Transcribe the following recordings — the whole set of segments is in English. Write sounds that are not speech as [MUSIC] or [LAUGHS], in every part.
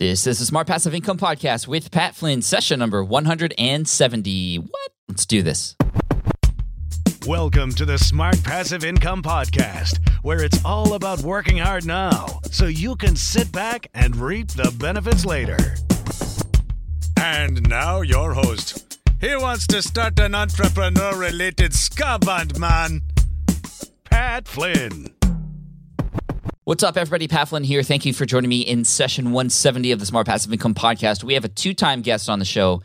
This is the Smart Passive Income Podcast with Pat Flynn, session number 170. What? Let's do this. Welcome to the Smart Passive Income Podcast, where it's all about working hard now so you can sit back and reap the benefits later. And now, your host. He wants to start an entrepreneur related scaband, man. Pat Flynn. What's up, everybody? Pat Flynn here. Thank you for joining me in session 170 of the Smart Passive Income Podcast. We have a two time guest on the show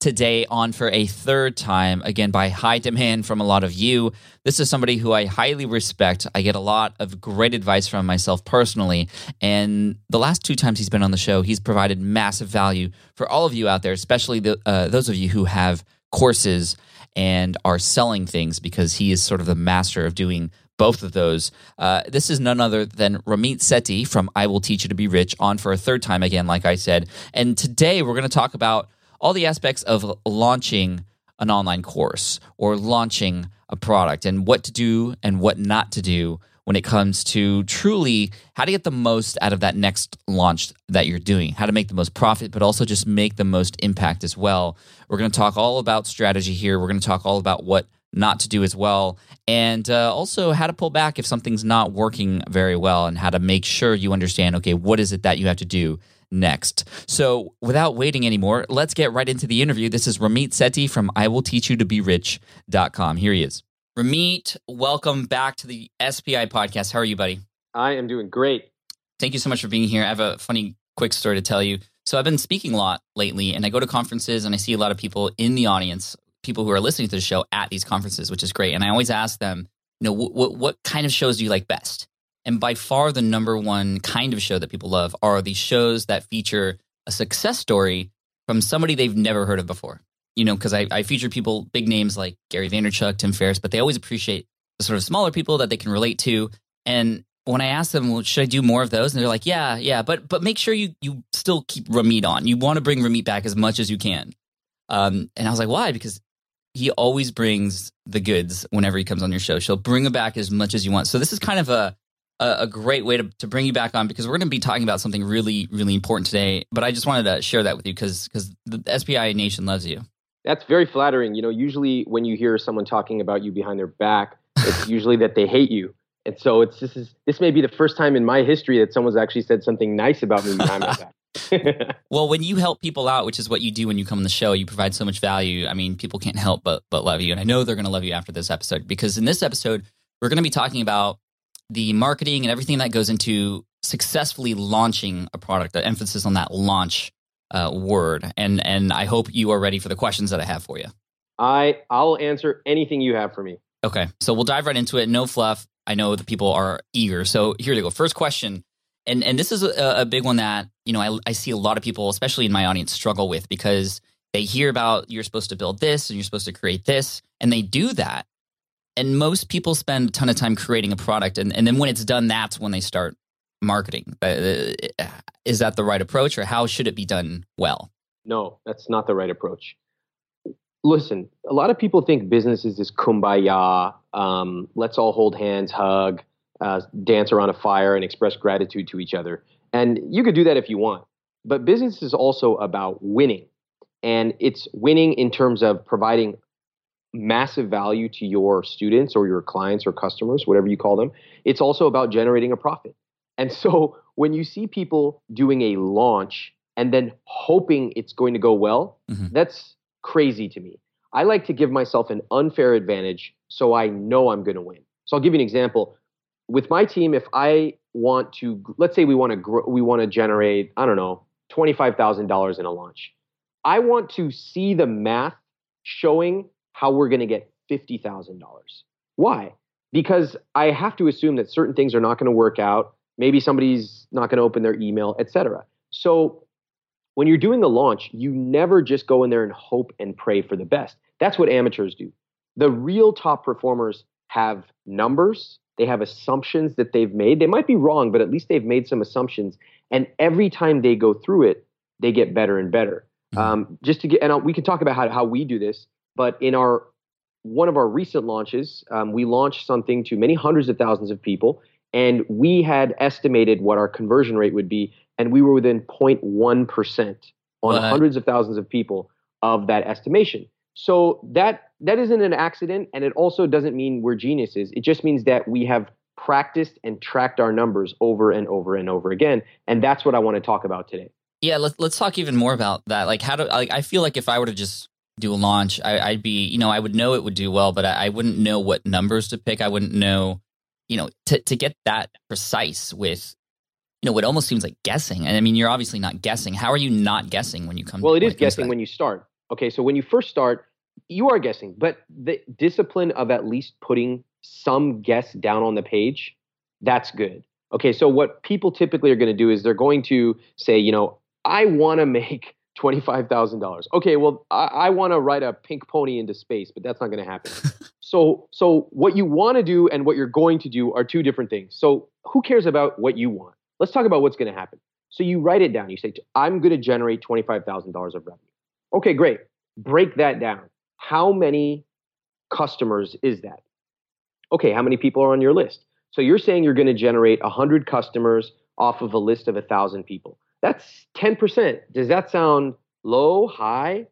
today on for a third time, again, by high demand from a lot of you. This is somebody who I highly respect. I get a lot of great advice from myself personally. And the last two times he's been on the show, he's provided massive value for all of you out there, especially the, uh, those of you who have courses and are selling things because he is sort of the master of doing both of those. Uh, this is none other than Ramit Sethi from I Will Teach You to Be Rich on for a third time again, like I said. And today we're going to talk about all the aspects of launching an online course or launching a product and what to do and what not to do when it comes to truly how to get the most out of that next launch that you're doing, how to make the most profit, but also just make the most impact as well. We're going to talk all about strategy here. We're going to talk all about what not to do as well, and uh, also how to pull back if something's not working very well, and how to make sure you understand okay, what is it that you have to do next. So, without waiting anymore, let's get right into the interview. This is Ramit Sethi from I Will Teach You to Be Rich.com. Here he is. Ramit, welcome back to the SPI podcast. How are you, buddy? I am doing great. Thank you so much for being here. I have a funny, quick story to tell you. So, I've been speaking a lot lately, and I go to conferences and I see a lot of people in the audience, people who are listening to the show at these conferences, which is great. And I always ask them, you know, what, what kind of shows do you like best? And by far, the number one kind of show that people love are these shows that feature a success story from somebody they've never heard of before. You know, because I, I feature people, big names like Gary Vaynerchuk, Tim Ferriss, but they always appreciate the sort of smaller people that they can relate to. And when I ask them, well, should I do more of those? And they're like, yeah, yeah, but but make sure you you still keep Ramit on. You want to bring Ramit back as much as you can. Um, and I was like, why? Because he always brings the goods whenever he comes on your show. She'll bring them back as much as you want. So this is kind of a a, a great way to, to bring you back on because we're going to be talking about something really, really important today. But I just wanted to share that with you because because the SPI Nation loves you. That's very flattering. You know, usually when you hear someone talking about you behind their back, it's [LAUGHS] usually that they hate you. And so it's this is this may be the first time in my history that someone's actually said something nice about me behind my [LAUGHS] back. [LAUGHS] well, when you help people out, which is what you do when you come on the show, you provide so much value. I mean, people can't help but but love you, and I know they're going to love you after this episode because in this episode we're going to be talking about the marketing and everything that goes into successfully launching a product, the emphasis on that launch uh, word. And and I hope you are ready for the questions that I have for you. I I'll answer anything you have for me. Okay, so we'll dive right into it. No fluff. I know the people are eager. So here they go. First question, and and this is a, a big one that you know I, I see a lot of people, especially in my audience, struggle with because they hear about you're supposed to build this and you're supposed to create this, and they do that, and most people spend a ton of time creating a product and, and then when it's done that's when they start marketing. Uh, is that the right approach or how should it be done well? No, that's not the right approach. Listen, a lot of people think business is this kumbaya, um, let's all hold hands, hug, uh, dance around a fire, and express gratitude to each other. And you could do that if you want. But business is also about winning. And it's winning in terms of providing massive value to your students or your clients or customers, whatever you call them. It's also about generating a profit. And so [LAUGHS] when you see people doing a launch and then hoping it's going to go well, mm-hmm. that's crazy to me. I like to give myself an unfair advantage so I know I'm going to win. So I'll give you an example. With my team, if I want to, let's say we want to grow, we want to generate, I don't know, $25,000 in a launch. I want to see the math showing how we're going to get $50,000. Why? Because I have to assume that certain things are not going to work out. Maybe somebody's not going to open their email, etc. So when you're doing a launch, you never just go in there and hope and pray for the best. That's what amateurs do. The real top performers have numbers, they have assumptions that they've made. They might be wrong, but at least they've made some assumptions. And every time they go through it, they get better and better. Mm-hmm. Um, just to get, and we can talk about how, how we do this, but in our one of our recent launches, um, we launched something to many hundreds of thousands of people, and we had estimated what our conversion rate would be, and we were within 0.1 percent on what? hundreds of thousands of people of that estimation. So that that isn't an accident, and it also doesn't mean we're geniuses. It just means that we have practiced and tracked our numbers over and over and over again, and that's what I want to talk about today. Yeah, let's let's talk even more about that. Like, how do like I feel like if I were to just do a launch, I, would be, you know, I would know it would do well, but I, I, wouldn't know what numbers to pick. I wouldn't know, you know, to to get that precise with, you know, what almost seems like guessing. And I mean, you're obviously not guessing. How are you not guessing when you come? Well, it is guessing when you start. Okay, so when you first start, you are guessing, but the discipline of at least putting some guess down on the page, that's good. Okay, so what people typically are going to do is they're going to say, you know, I want to make [LAUGHS] $25,000. Okay, well, I, I want to ride a pink pony into space, but that's not going to happen. [LAUGHS] so, so what you want to do and what you're going to do are two different things. So, who cares about what you want? Let's talk about what's going to happen. So, you write it down. You say, I'm going to generate $25,000 of revenue. Okay, great. Break that down. How many customers is that? Okay, how many people are on your list? So, you're saying you're going to generate 100 customers off of a list of 1,000 people. That's 10%. Does that sound low, high?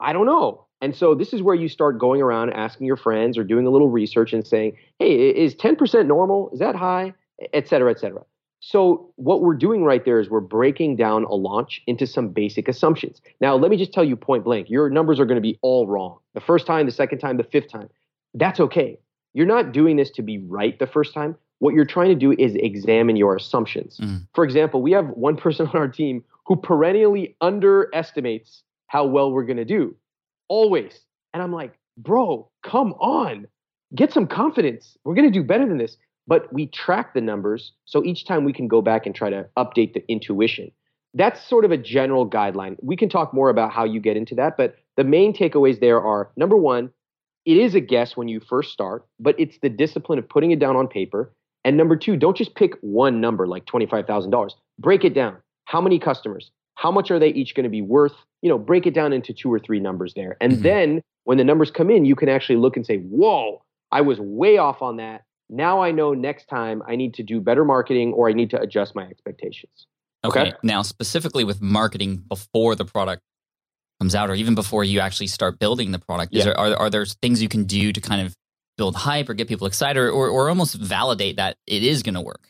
I don't know. And so this is where you start going around asking your friends or doing a little research and saying, hey, is 10% normal? Is that high? Et cetera, et cetera. So what we're doing right there is we're breaking down a launch into some basic assumptions. Now, let me just tell you point blank, your numbers are going to be all wrong. The first time, the second time, the fifth time. That's okay. You're not doing this to be right the first time what you're trying to do is examine your assumptions. Mm. For example, we have one person [LAUGHS] on our team who perennially underestimates how well we're going to do, always. And I'm like, bro, come on, get some confidence. We're going to do better than this. But we track the numbers. So each time we can go back and try to update the intuition. That's sort of a general guideline. We can talk more about how you get into that. But the main takeaways there are number one, it is a guess when you first start, but it's the discipline of putting it down on paper and number two, don't just pick one number like $25,000. Break it down. How many customers? How much are they each going to be worth? You know, break it down into two or three numbers there. And mm-hmm. then when the numbers come in, you can actually look and say, whoa, I was way off on that. Now I know next time I need to do better marketing or I need to adjust my expectations. Okay. okay. Now, specifically with marketing before the product comes out or even before you actually start building the product, yeah. there, are, are there things you can do to kind of build hype or get people excited or, or almost validate that it is going to work?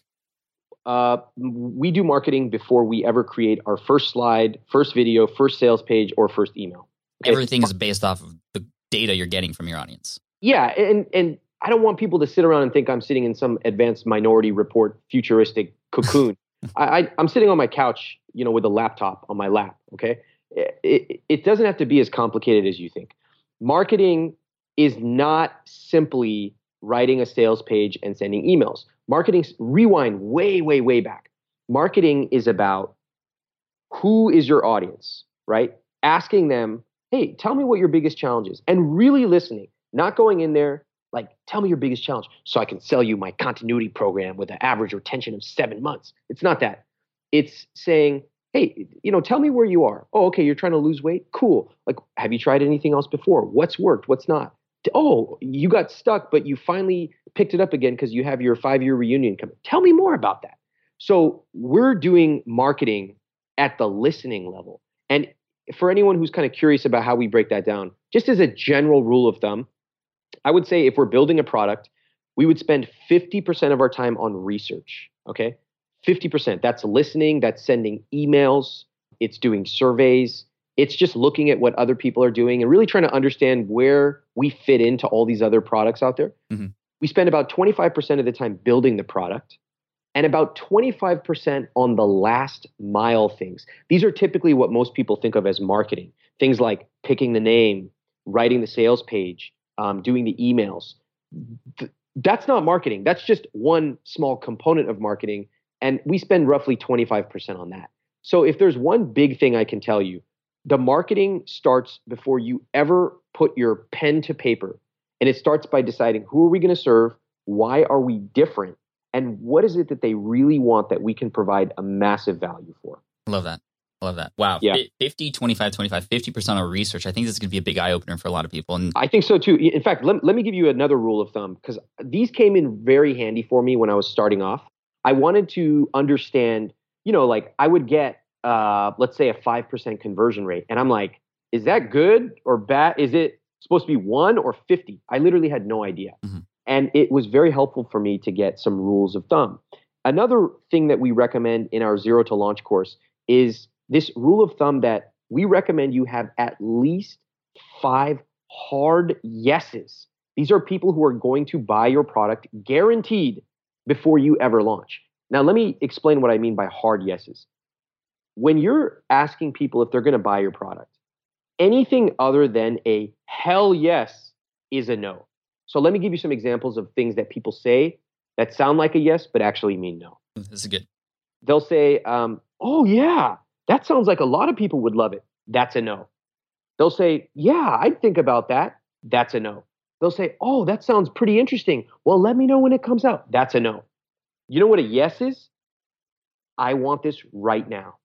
Uh, we do marketing before we ever create our first slide, first video, first sales page, or first email. Everything is based off of the data you're getting from your audience. Yeah, and and I don't want people to sit around and think I'm sitting in some advanced minority report futuristic [LAUGHS] cocoon. I, I am sitting on my couch, you know, with a laptop on my lap. Okay, it, it, it doesn't have to be as complicated as you think. Marketing is not simply writing a sales page and sending emails. Marketing, rewind way, way, way back. Marketing is about who is your audience, right? Asking them, hey, tell me what your biggest challenge is, and really listening, not going in there like, tell me your biggest challenge so I can sell you my continuity program with an average retention of seven months. It's not that. It's saying, hey, you know, tell me where you are. Oh, okay, you're trying to lose weight. Cool. Like, have you tried anything else before? What's worked? What's not? Oh, you got stuck, but you finally picked it up again because you have your five year reunion coming. Tell me more about that. So we're doing marketing at the listening level. And for anyone who's kind of curious about how we break that down, just as a general rule of thumb, I would say if we're building a product, we would spend 50% of our time on research. Okay. 50%. That's listening, that's sending emails, it's doing surveys, it's just looking at what other people are doing and really trying to understand where we fit into all these other products out there. Mm-hmm. We spend about 25% of the time building the product and about 25% on the last mile things. These are typically what most people think of as marketing things like picking the name, writing the sales page, um, doing the emails. Th- that's not marketing. That's just one small component of marketing. And we spend roughly 25% on that. So if there's one big thing I can tell you, the marketing starts before you ever put your pen to paper. And it starts by deciding who are we going to serve? Why are we different? And what is it that they really want that we can provide a massive value for? Love that. Love that. Wow. Yeah. 50, 25, 25, 50% of research. I think this is going to be a big eye opener for a lot of people. And I think so too. In fact, let, let me give you another rule of thumb because these came in very handy for me when I was starting off. I wanted to understand, you know, like I would get, uh, let's say a 5% conversion rate. And I'm like, is that good or bad? Is it supposed to be one or 50? I literally had no idea. Mm-hmm. And it was very helpful for me to get some rules of thumb. Another thing that we recommend in our zero to launch course is this rule of thumb that we recommend you have at least five hard yeses. These are people who are going to buy your product guaranteed before you ever launch. Now, let me explain what I mean by hard yeses. When you're asking people if they're going to buy your product, anything other than a hell yes is a no. So let me give you some examples of things that people say that sound like a yes, but actually mean no. This is good. They'll say, um, oh, yeah, that sounds like a lot of people would love it. That's a no. They'll say, yeah, I'd think about that. That's a no. They'll say, oh, that sounds pretty interesting. Well, let me know when it comes out. That's a no. You know what a yes is? I want this right now.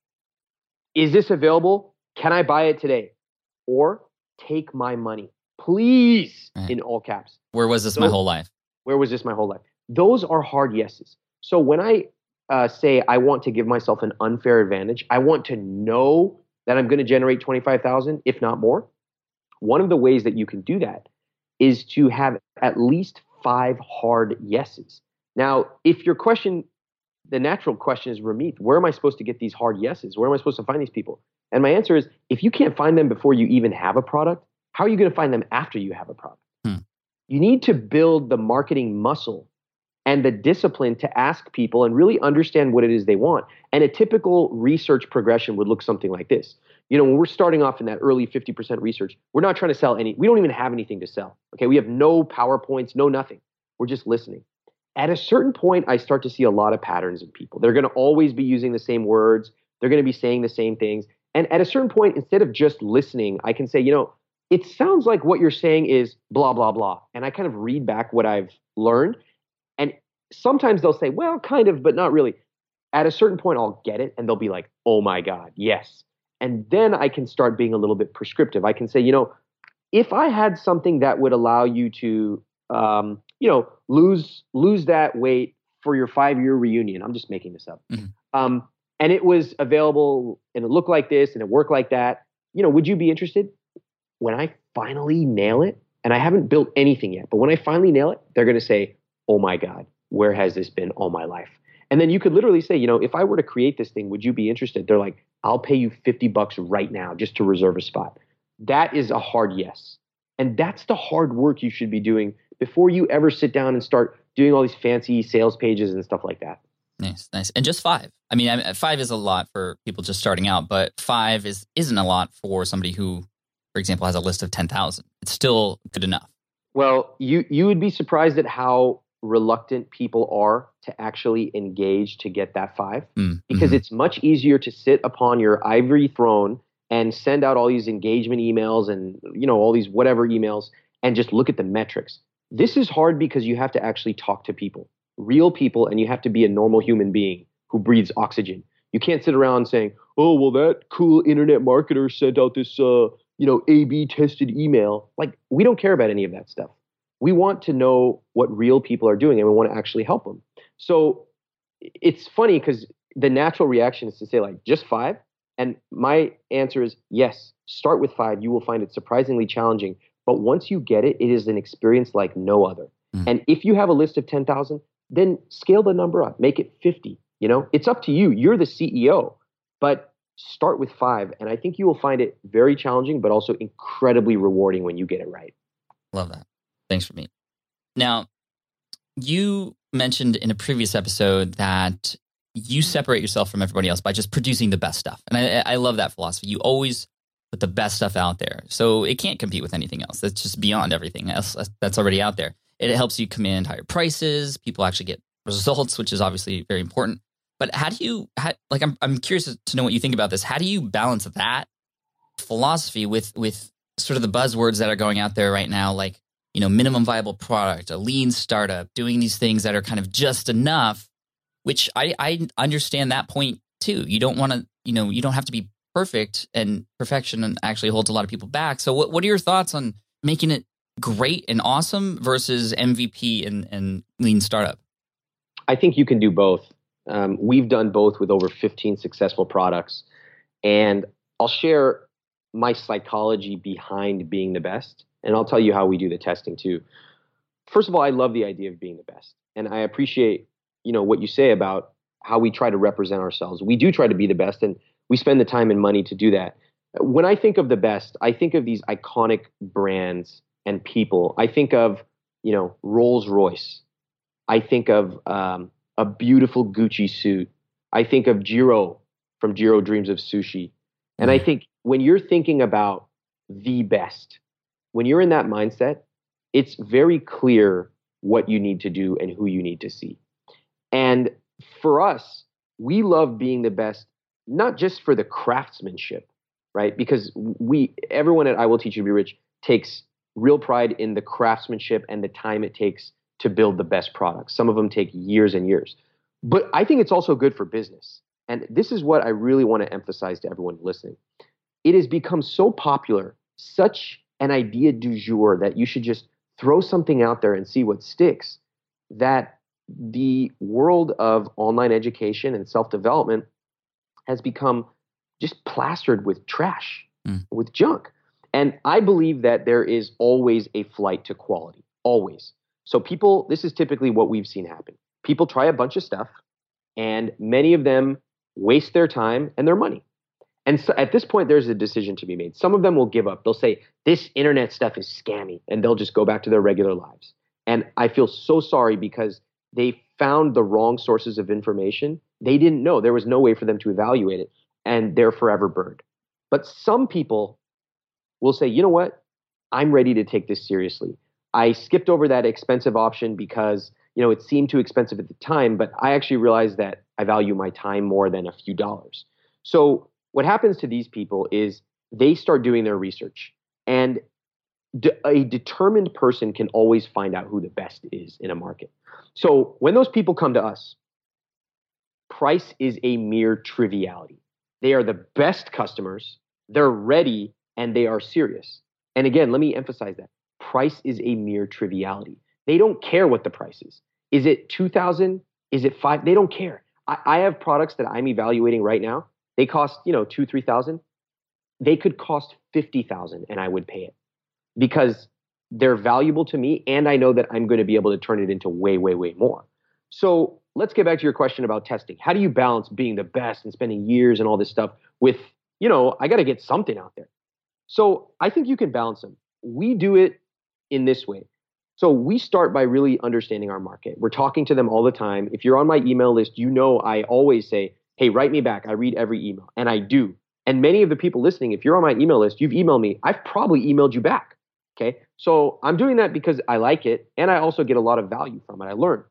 Is this available? Can I buy it today? Or take my money, please, right. in all caps. Where was this Those, my whole life? Where was this my whole life? Those are hard yeses. So when I uh, say I want to give myself an unfair advantage. I want to know that I'm going to generate 25,000, if not more. One of the ways that you can do that is to have at least five hard yeses. Now, if your question, the natural question is, Ramit, where am I supposed to get these hard yeses? Where am I supposed to find these people? And my answer is, if you can't find them before you even have a product, how are you going to find them after you have a product? Hmm. You need to build the marketing muscle and the discipline to ask people and really understand what it is they want. And a typical research progression would look something like this. You know, when we're starting off in that early 50% research, we're not trying to sell any, we don't even have anything to sell. Okay. We have no PowerPoints, no nothing. We're just listening. At a certain point, I start to see a lot of patterns in people. They're going to always be using the same words, they're going to be saying the same things. And at a certain point, instead of just listening, I can say, you know, it sounds like what you're saying is blah, blah, blah. And I kind of read back what I've learned sometimes they'll say, well, kind of, but not really. At a certain point, I'll get it and they'll be like, oh my God, yes. And then I can start being a little bit prescriptive. I can say, you know, if I had something that would allow you to, um, you know, lose lose that weight for your five year reunion, I'm just making this up. Mm-hmm. Um, and it was available and it looked like this and it worked like that, you know, would you be interested? When I finally nail it, and I haven't built anything yet, but when I finally nail it, they're going to say, oh my God, where has this been all my life? And then you could literally say, you know, if I were to create this thing, would you be interested? They're like, I'll pay you 50 bucks right now just to reserve a spot. That is a hard yes. And that's the hard work you should be doing before you ever sit down and start doing all these fancy sales pages and stuff like that. Nice, nice. And just five. I mean, five is a lot for people just starting out, but five is isn't a lot for somebody who, for example, has a list of ten thousand. It's still good enough. Well, you you would be surprised at how reluctant people are to actually engage to get that five mm, because mm-hmm. it's much easier to sit upon your ivory throne and send out all these engagement emails and you know all these whatever emails and just look at the metrics this is hard because you have to actually talk to people real people and you have to be a normal human being who breathes oxygen you can't sit around saying oh well that cool internet marketer sent out this uh, you know A/B tested email. Like we don't care about any of that stuff. We want to know what real people are doing, and we want to actually help them. So it's funny because the natural reaction is to say like just five, and my answer is yes. Start with five. You will find it surprisingly challenging, but once you get it, it is an experience like no other. Mm. And if you have a list of ten thousand, then scale the number up, make it fifty. You know, it's up to you. You're the CEO, but start with five. And I think you will find it very challenging, but also incredibly rewarding when you get it right. Love that. Thanks for me. Now, you mentioned in a previous episode that you separate yourself from everybody else by just producing the best stuff. And I, I love that philosophy. You always put the best stuff out there. So it can't compete with anything else. That's just beyond everything else that's already out there. It helps you command higher prices. People actually get results, which is obviously very important. But how do you how, like? I'm I'm curious to know what you think about this. How do you balance that philosophy with with sort of the buzzwords that are going out there right now, like you know, minimum viable product, a lean startup, doing these things that are kind of just enough. Which I I understand that point too. You don't want to you know you don't have to be perfect, and perfection actually holds a lot of people back. So what what are your thoughts on making it great and awesome versus MVP and and lean startup? I think you can do both. Um, we've done both with over 15 successful products. And I'll share my psychology behind being the best. And I'll tell you how we do the testing too. First of all, I love the idea of being the best. And I appreciate, you know, what you say about how we try to represent ourselves. We do try to be the best and we spend the time and money to do that. When I think of the best, I think of these iconic brands and people. I think of, you know, Rolls Royce. I think of um, a beautiful Gucci suit. I think of Jiro from Jiro Dreams of Sushi. And I mm. think when you're thinking about the best, when you're in that mindset, it's very clear what you need to do and who you need to see. And for us, we love being the best, not just for the craftsmanship, right? Because we, everyone at I Will Teach You to Be Rich takes real pride in the craftsmanship and the time it takes to build the best products. Some of them take years and years. But I think it's also good for business. And this is what I really want to emphasize to everyone listening. It has become so popular, such an idea du jour that you should just throw something out there and see what sticks, that the world of online education and self development has become just plastered with trash, mm. with junk. And I believe that there is always a flight to quality, always. So people, this is typically what we've seen happen. People try a bunch of stuff, and many of them waste their time and their money. And so at this point, there's a decision to be made. Some of them will give up. They'll say, This internet stuff is scammy, and they'll just go back to their regular lives. And I feel so sorry because they found the wrong sources of information. They didn't know. There was no way for them to evaluate it, and they're forever burned. But some people will say, You know what? I'm ready to take this seriously. I skipped over that expensive option because you know it seemed too expensive at the time, but I actually realized that I value my time more than a few dollars. So what happens to these people is they start doing their research, and a determined person can always find out who the best is in a market. So when those people come to us, price is a mere triviality. They are the best customers, they're ready, and they are serious. And again, let me emphasize that price is a mere triviality. They don't care what the price is. Is it 2000? Is it five? They don't care. I, I have products that I'm evaluating right now. They cost, you know, two, 3000. They could cost 50,000 and I would pay it because they're valuable to me and I know that I'm going to be able to turn it into way, way, way more. So let's get back to your question about testing. How do you balance being the best and spending years and all this stuff with, you know, I got to get something out there. So I think you can balance them. We do it in this way. So we start by really understanding our market. We're talking to them all the time. If you're on my email list, you know I always say, hey, write me back. I read every email, and I do. And many of the people listening, if you're on my email list, you've emailed me. I've probably emailed you back. Okay. So I'm doing that because I like it, and I also get a lot of value from it. I learn.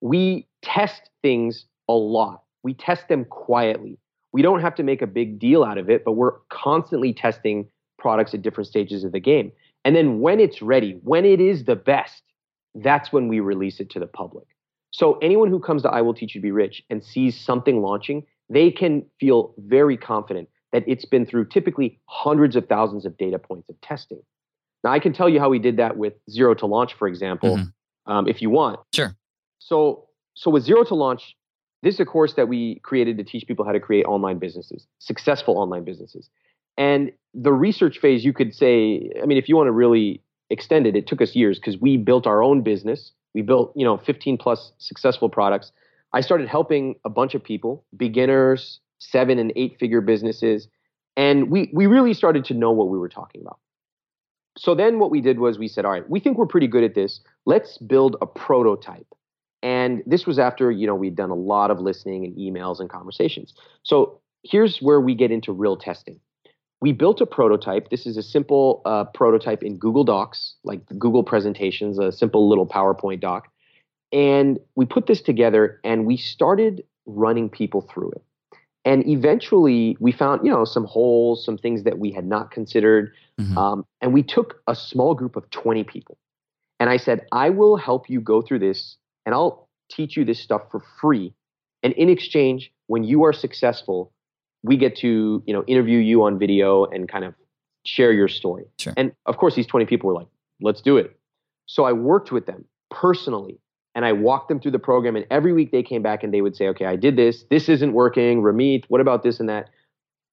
We test things a lot, we test them quietly. We don't have to make a big deal out of it, but we're constantly testing products at different stages of the game. And then when it's ready, when it is the best, that's when we release it to the public. So anyone who comes to I Will Teach You to Be Rich and sees something launching, they can feel very confident that it's been through typically hundreds of thousands of data points of testing. Now, I can tell you how we did that with Zero to Launch, for example, mm-hmm. um, if you want. Sure. So, so with Zero to Launch, this is a course that we created to teach people how to create online businesses, successful online businesses. And the research phase, you could say, I mean, if you want to really extend it, it took us years because we built our own business. We built, you know, 15 plus successful products. I started helping a bunch of people, beginners, seven and eight figure businesses. And we, we really started to know what we were talking about. So then what we did was we said, all right, we think we're pretty good at this. Let's build a prototype. And this was after, you know, we'd done a lot of listening and emails and conversations. So here's where we get into real testing. We built a prototype. This is a simple uh, prototype in Google Docs, like Google presentations, a simple little PowerPoint doc. And we put this together and we started running people through it. And eventually we found, you know, some holes, some things that we had not considered. Mm-hmm. Um, and we took a small group of 20 people. And I said, I will help you go through this and I'll teach you this stuff for free. And in exchange, when you are successful, we get to, you know, interview you on video and kind of share your story. Sure. And of course, these 20 people were like, let's do it. So I worked with them personally and I walked them through the program. And every week they came back and they would say, okay, I did this. This isn't working. Ramit, what about this and that?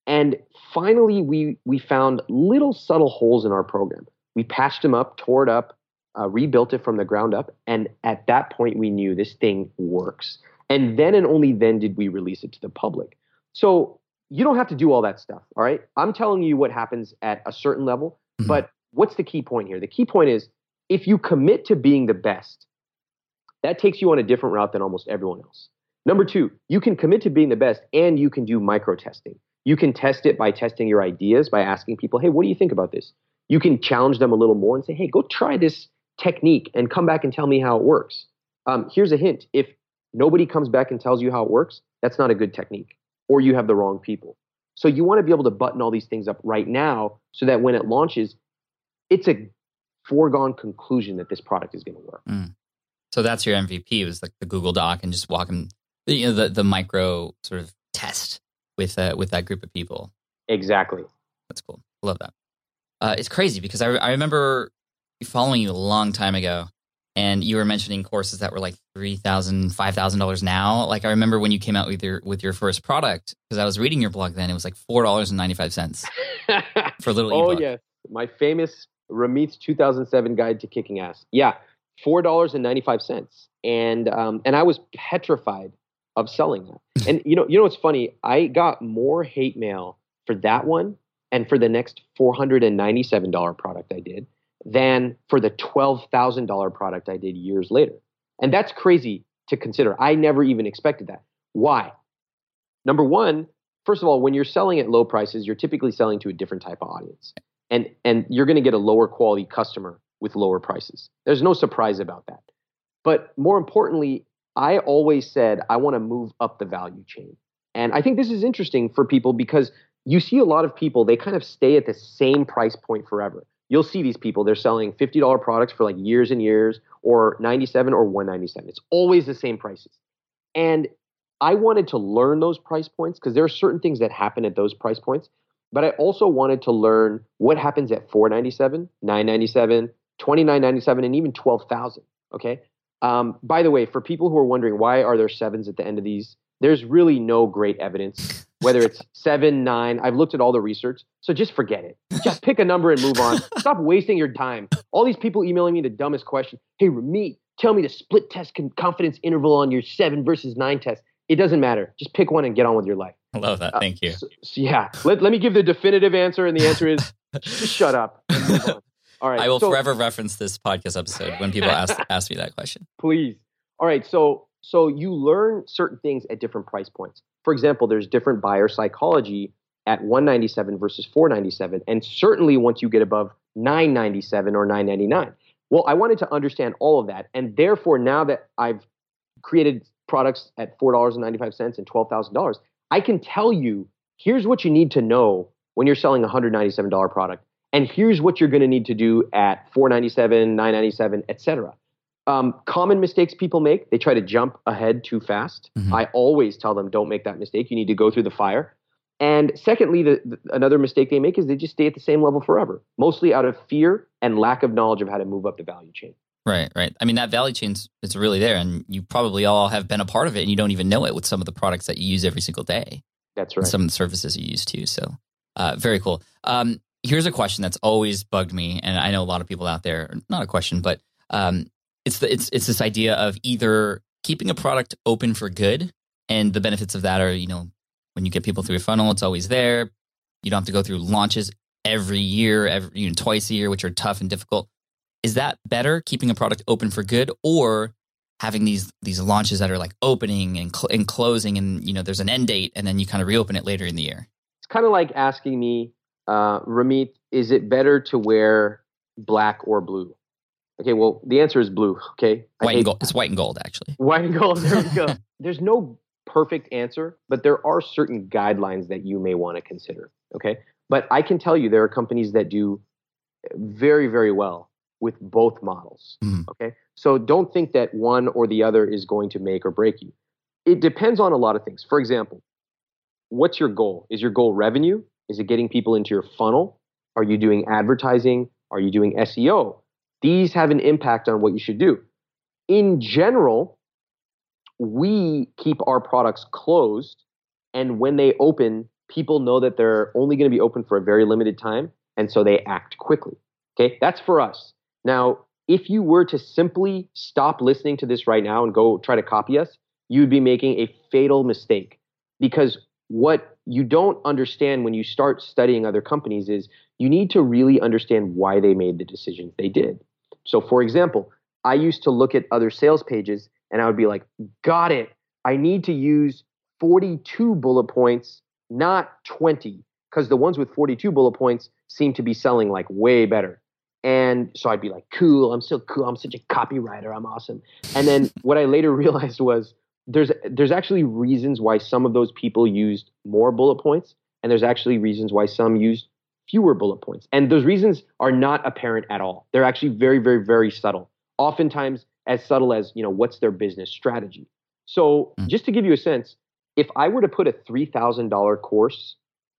And finally, we, we found little subtle holes in our program. We patched them up, tore it up, uh, rebuilt it from the ground up. And at that point, we knew this thing works. And then and only then did we release it to the public. So you don't have to do all that stuff. All right. I'm telling you what happens at a certain level. Mm-hmm. But what's the key point here? The key point is if you commit to being the best, that takes you on a different route than almost everyone else. Number two, you can commit to being the best and you can do micro testing. You can test it by testing your ideas, by asking people, hey, what do you think about this? You can challenge them a little more and say, hey, go try this technique and come back and tell me how it works. Um, here's a hint if nobody comes back and tells you how it works, that's not a good technique, or you have the wrong people. So you want to be able to button all these things up right now so that when it launches, it's a foregone conclusion that this product is going to work. Mm. So that's your MVP was like the Google Doc and just walk them, you know, the, the micro sort of test with uh, with that group of people. Exactly. That's cool. Love that. Uh, it's crazy because I, I remember following you a long time ago and you were mentioning courses that were like $3000 $5000 now. Like i remember when you came out with your with your first product because i was reading your blog then it was like $4.95 [LAUGHS] for a little oh ebook. yes. My famous ramit's 2007 guide to kicking ass. Yeah $4.95 and um, and i was petrified of selling that. [LAUGHS] And you know you know what's funny? I got more hate mail for that one and for the next $497 product i did than for the $12,000 product I did years later. And that's crazy to consider. I never even expected that. Why? Number one, first of all, when you're selling at low prices, you're typically selling to a different type of audience. And, and you're going to get a lower quality customer with lower prices. There's no surprise about that. But more importantly, I always said I want to move up the value chain. And I think this is interesting for people because you see a lot of people, they kind of stay at the same price point forever you'll see these people they're selling $50 products for like years and years or 97 or 197 it's always the same prices. And i wanted to learn those price points because there are certain things that happen at those price points but i also wanted to learn what happens at 497 997 2997 and even 12000 okay? Um, by the way for people who are wondering why are there sevens at the end of these? There's really no great evidence whether it's seven, nine. I've looked at all the research. So just forget it. Just pick a number and move on. [LAUGHS] Stop wasting your time. All these people emailing me the dumbest question. Hey, Ramit, tell me the split test confidence interval on your seven versus nine test. It doesn't matter. Just pick one and get on with your life. I love that. Thank you. Uh, so, so yeah. Let, let me give the definitive answer. And the answer is just [LAUGHS] shut up. All right. I will so, forever reference this podcast episode when people ask, [LAUGHS] ask me that question. Please. All right. So so you learn certain things at different price points. For example, there's different buyer psychology at 197 versus 497 and certainly once you get above 997 or 999. Well, I wanted to understand all of that and therefore now that I've created products at $4.95 and $12,000, I can tell you here's what you need to know when you're selling a $197 product and here's what you're going to need to do at 497, 997, etc. Um, common mistakes people make, they try to jump ahead too fast. Mhm. I always tell them, don't make that mistake. You need to go through the fire. And secondly, the, the- another mistake they make is they just stay at the same level forever, mostly out of fear and lack of knowledge of how to move up the value chain. Right, right. I mean, that value chain is really there, and you probably all have been a part of it, and you don't even know it with some of the products that you use every single day, That's right. some of the services you use too. So, uh, very cool. Um, here's a question that's always bugged me, and I know a lot of people out there. Not a question, but um, it's the it's it's this idea of either keeping a product open for good, and the benefits of that are you know when you get people through your funnel, it's always there. You don't have to go through launches every year, every you know twice a year, which are tough and difficult is that better keeping a product open for good or having these these launches that are like opening and, cl- and closing and you know there's an end date and then you kind of reopen it later in the year it's kind of like asking me, uh, Ramit, is it better to wear black or blue? Okay, well, the answer is blue. Okay, white and gold it's white and gold actually [LAUGHS] White and gold. There we go. [LAUGHS] There's no perfect answer, but there are certain guidelines that you may want to consider. Okay. But I can tell you there are companies that do very, very well with both models. Mhm. Okay. So don't think that one or the other is going to make or break you. It depends on a lot of things. For example, what's your goal? Is your goal revenue? Is it getting people into your funnel? Are you doing advertising? Are you doing SEO? These have an impact on what you should do. In general, we keep our products closed, and when they open, people know that they're only going to be open for a very limited time, and so they act quickly. Okay, that's for us. Now, if you were to simply stop listening to this right now and go try to copy us, you'd be making a fatal mistake because what you don't understand when you start studying other companies is you need to really understand why they made the decisions they did. So, for example, I used to look at other sales pages and I would be like, got it. I need to use 42 bullet points, not 20, because the ones with 42 bullet points seem to be selling like way better. And so I'd be like, cool, I'm so cool. I'm such a copywriter. I'm awesome. And then what I later [LAUGHS] realized was there's there's actually reasons why some of those people used more bullet points, and there's actually reasons why some used fewer bullet points. And those reasons are not apparent at all. They're actually very, very, very subtle. Oftentimes as subtle as, you know, what's their business strategy. So Mm. just to give you a sense, if I were to put a $3,000 course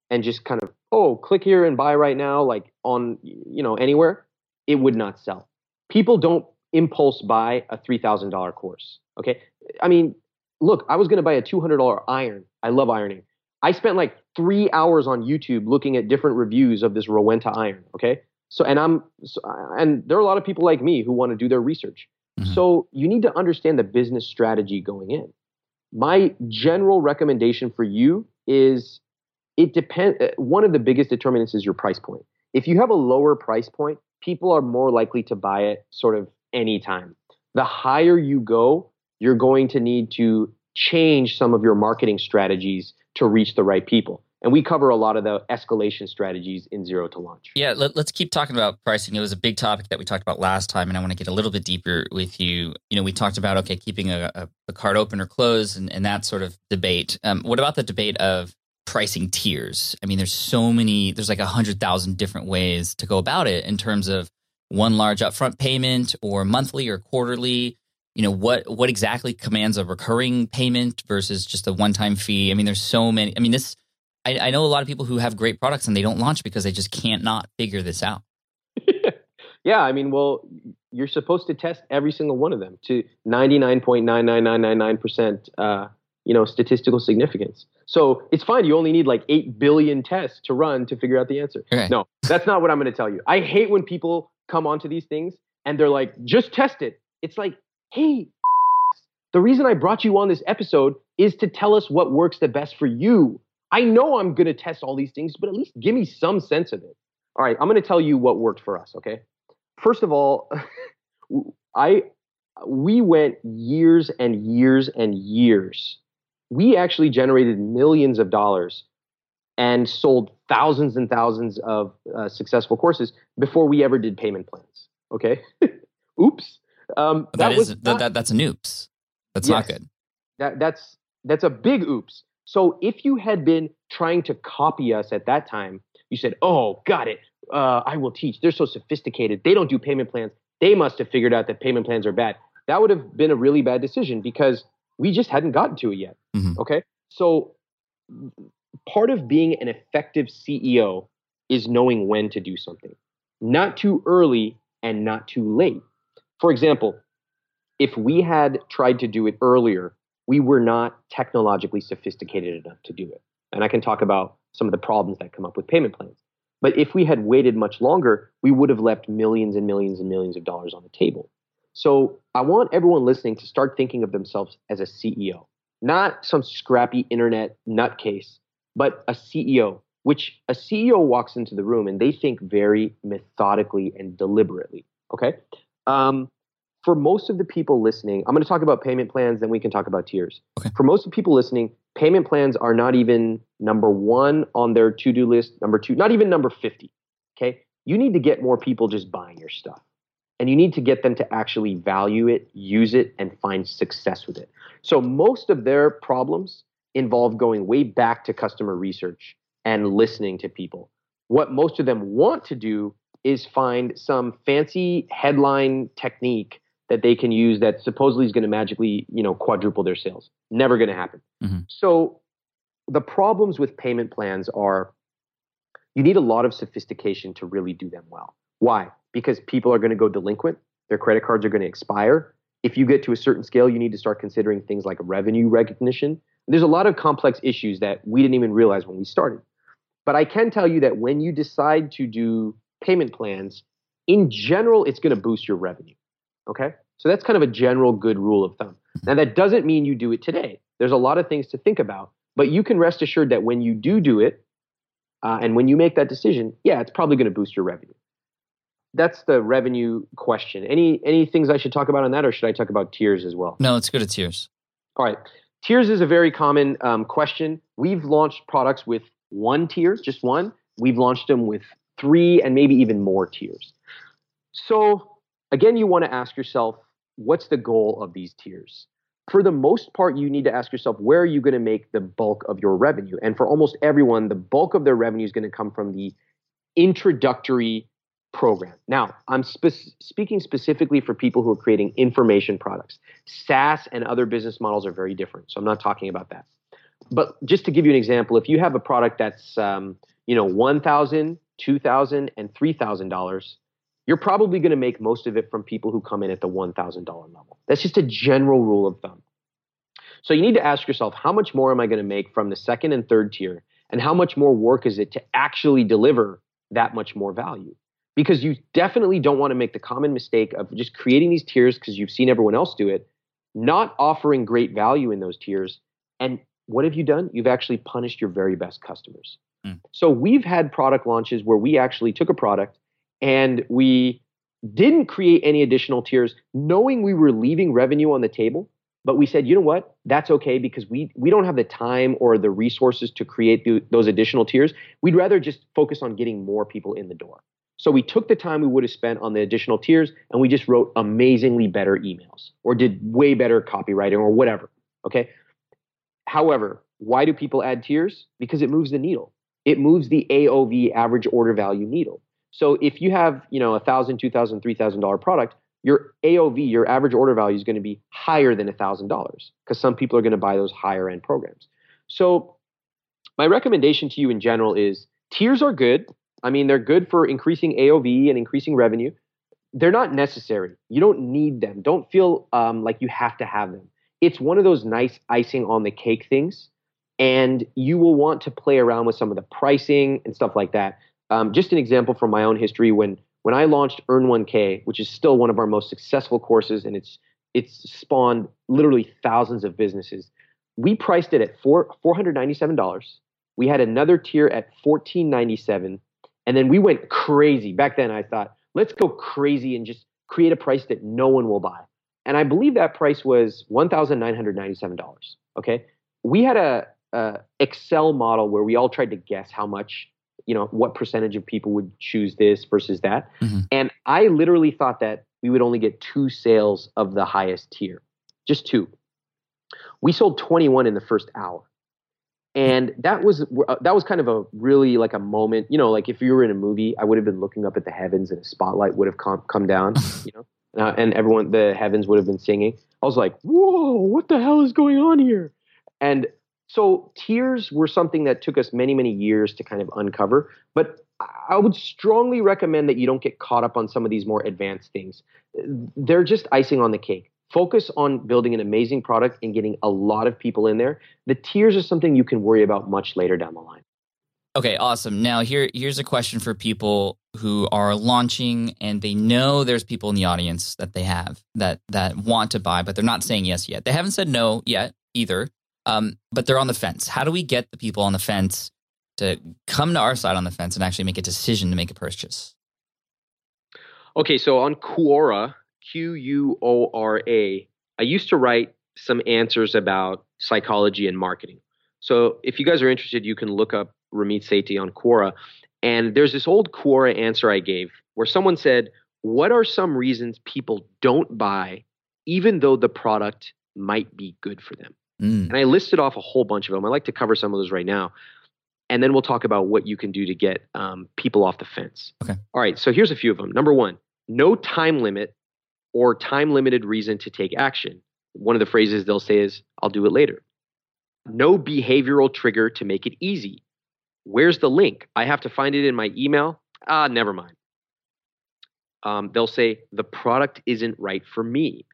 and just kind of, oh, click here and buy right now, like on, you know, anywhere, it would not sell. People don't impulse buy a $3,000 course. Okay. I mean, look, I was going to buy a $200 iron. I love ironing. I spent like three hours on YouTube looking at different reviews of this Rowenta iron. Okay. So, and I'm, so, and there are a lot of people like me who want to do their research. Mhm. So you need to understand the business strategy going in. My general recommendation for you is it depends. One of the biggest determinants is your price point. If you have a lower price point, people are more likely to buy it sort of anytime. The higher you go, you're going to need to change some of your marketing strategies to reach the right people. And we cover a lot of the escalation strategies in zero to launch. Yeah, let, us keep talking about pricing. It was a big topic that we talked about last time, and I want to get a little bit deeper with you. You know, we talked about okay, keeping a, a, a card open or closed, and, and that sort of debate. Um, what about the debate of pricing tiers? I mean, there's so many. There's like a hundred thousand different ways to go about it in terms of one large upfront payment or monthly or quarterly. You know what what exactly commands a recurring payment versus just a one time fee? I mean, there's so many. I mean, this I, I know a lot of people who have great products and they don't launch because they just can't not figure this out. [LAUGHS] yeah, I mean, well, you're supposed to test every single one of them to 99.99999%, uh, you know, statistical significance. So it's fine. You only need like 8 billion tests to run to figure out the answer. No, that's not what I'm going to tell you. I hate when people come onto these things and they're like, just test it. It's like, hey, the reason I brought you on this episode is to tell us what works the best for you. I know I'm going to test all these things, but at least give me some sense of it. All right, I'm going to tell you what worked for us, okay? First of all, [LAUGHS] I we went years and years and years. We actually generated millions of dollars and sold thousands and thousands of uh, successful courses before we ever did payment plans. Okay, [LAUGHS] oops. Um, that, that was is that, that, that's an oops. That's Yes. not good. that that's that's a big oops. So if you had been trying to copy us at that time, you said, "Oh, got it. Uh, I will teach. They're so sophisticated. They don't do payment plans. They must have figured out that payment plans are bad." that would have been a really bad decision because we just hadn't gotten to it yet. Mhm. Okay. So part of being an effective CEO is knowing when to do something, not too early and not too late. For example, if we had tried to do it earlier, we were not technologically sophisticated enough to do it. And I can talk about some of the problems that come up with payment plans. But if we had waited much longer, we would have left millions and millions and millions of dollars on the table. So I want everyone listening to start thinking of themselves as a CEO, not some scrappy internet nutcase, but a CEO, which a CEO walks into the room and they think very methodically and deliberately. Okay. Um, for most of the people listening, I'm going to talk about payment plans, then we can talk about tiers. Okay. For most of the people listening, payment plans are not even number one on their to do list, number two, not even number 50. Okay. You need to get more people just buying your stuff. And you need to get them to actually value it, use it, and find success with it. So most of their problems involve going way back to customer research and listening to people. What most of them want to do is find some fancy headline technique that they can use that supposedly is going to magically, you know, quadruple their sales. Never going to happen. Mhm. So the problems with payment plans are you need a lot of sophistication to really do them well. Why? Because people are going to go delinquent, their credit cards are going to expire. If you get to a certain scale, you need to start considering things like revenue recognition. There's a lot of complex issues that we didn't even realize when we started. But I can tell you that when you decide to do payment plans, in general, it's going to boost your revenue. Okay? So that's kind of a general good rule of thumb. Now, that doesn't mean you do it today. There's a lot of things to think about, but you can rest assured that when you do do it, uh, and when you make that decision, yeah, it's probably going to boost your revenue. That's the revenue question. Any any things I should talk about on that, or should I talk about tiers as well? No, let's go to tiers. All right. Tiers is a very common um, question. We've launched products with one tier, just one. We've launched them with three and maybe even more tiers. So, again, you want to ask yourself, what's the goal of these tiers? For the most part, you need to ask yourself, where are you going to make the bulk of your revenue? And for almost everyone, the bulk of their revenue is going to come from the introductory program. Now, I'm spe- speaking specifically for people who are creating information products. SaaS and other business models are very different, so I'm not talking about that. But just to give you an example, if you have a product that's um, you know one thousand, two thousand, and three thousand dollars, you're probably going to make most of it from people who come in at the one thousand dollar level. That's just a general rule of thumb. So you need to ask yourself, how much more am I going to make from the second and third tier, and how much more work is it to actually deliver that much more value? because you definitely don't want to make the common mistake of just creating these tiers because you've seen everyone else do it, not offering great value in those tiers. And what have you done? You've actually punished your very best customers. Mm. So we've had product launches where we actually took a product and we didn't create any additional tiers, knowing we were leaving revenue on the table. But we said, you know what? That's okay because we we don't have the time or the resources to create th- those additional tiers. We'd rather just focus on getting more people in the door. So we took the time we would have spent on the additional tiers and we just wrote amazingly better emails or did way better copywriting or whatever. Okay. However, why do people add tiers? Because it moves the needle. It moves the AOV average order value needle. So if you have, you know, a thousand, two thousand, three thousand dollar product, your AOV, your average order value is going to be higher than a thousand dollars because some people are going to buy those higher end programs. So my recommendation to you in general is tiers are good. I mean, they're good for increasing AOV and increasing revenue. They're not necessary. You don't need them. Don't feel um, like you have to have them. It's one of those nice icing on the cake things. And you will want to play around with some of the pricing and stuff like that. Um, just an example from my own history when when I launched Earn 1K, which is still one of our most successful courses, and it's it's spawned literally thousands of businesses. We priced it at four four hundred ninety seven dollars. We had another tier at fourteen ninety seven, and then we went crazy. Back then, I thought, let's go crazy and just create a price that no one will buy. And I believe that price was one thousand nine hundred ninety seven dollars. Okay, we had a, a Excel model where we all tried to guess how much you know what percentage of people would choose this versus that Mhm. and i literally thought that we would only get two sales of the highest tier just two we sold 21 in the first hour and that was uh, that was kind of a really like a moment you know like if you were in a movie i would have been looking up at the heavens and a spotlight would have come, come down [LAUGHS] you know uh, and everyone, the heavens would have been singing. I was like, whoa, what the hell is going on here? And so tiers were something that took us many, many years to kind of uncover. But I would strongly recommend that you don't get caught up on some of these more advanced things. They're just icing on the cake. Focus on building an amazing product and getting a lot of people in there. The tiers are something you can worry about much later down the line. Okay, awesome. Now here here's a question for people who are launching and they know there's people in the audience that they have that that want to buy, but they're not saying yes yet. They haven't said no yet either, um, but they're on the fence. How do we get the people on the fence to come to our side on the fence and actually make a decision to make a purchase? Okay, so on Quora, Q U O R A, I used to write some answers about psychology and marketing. So if you guys are interested, you can look up Ramit Sethi on Quora. And there's this old Quora answer I gave where someone said, What are some reasons people don't buy, even though the product might be good for them? Mm. And I listed off a whole bunch of them. I like to cover some of those right now. And then we'll talk about what you can do to get um, people off the fence. Okay. All right. So here's a few of them. Number one, no time limit or time limited reason to take action. One of the phrases they'll say is, I'll do it later. No behavioral trigger to make it easy. Where's the link? I have to find it in my email. Ah, never mind. Um, they'll say, the product isn't right for me.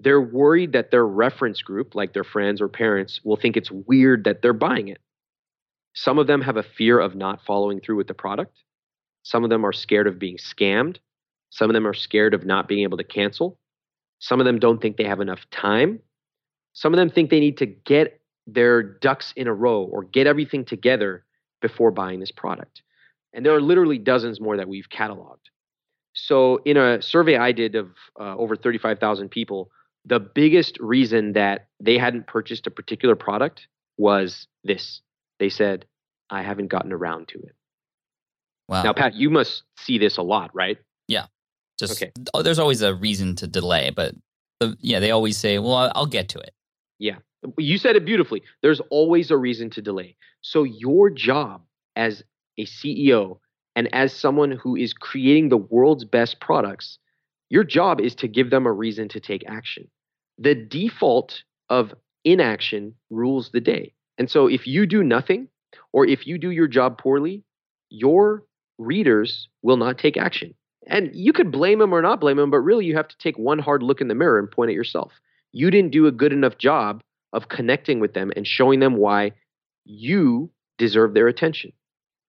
They're worried that their reference group, like their friends or parents, will think it's weird that they're buying it. Some of them have a fear of not following through with the product. Some of them are scared of being scammed. Some of them are scared of not being able to cancel. Some of them don't think they have enough time. Some of them think they need to get their ducks in a row or get everything together before buying this product. And there are literally dozens more that we've cataloged. So, in a survey I did of uh, over 35,000 people, the biggest reason that they hadn't purchased a particular product was this. They said, I haven't gotten around to it. Wow. Now, Pat, you must see this a lot, right? Yeah. Just okay. Oh, there's always a reason to delay, but the, yeah, they always say, "Well, I'll get to it." Yeah. You said it beautifully. There's always a reason to delay. So your job as a CEO and as someone who is creating the world's best products, your job is to give them a reason to take action. The default of inaction rules the day. And so if you do nothing or if you do your job poorly, your readers will not take action. And you could blame them or not blame them, but really you have to take one hard look in the mirror and point at yourself. You didn't do a good enough job of connecting with them and showing them why you deserve their attention.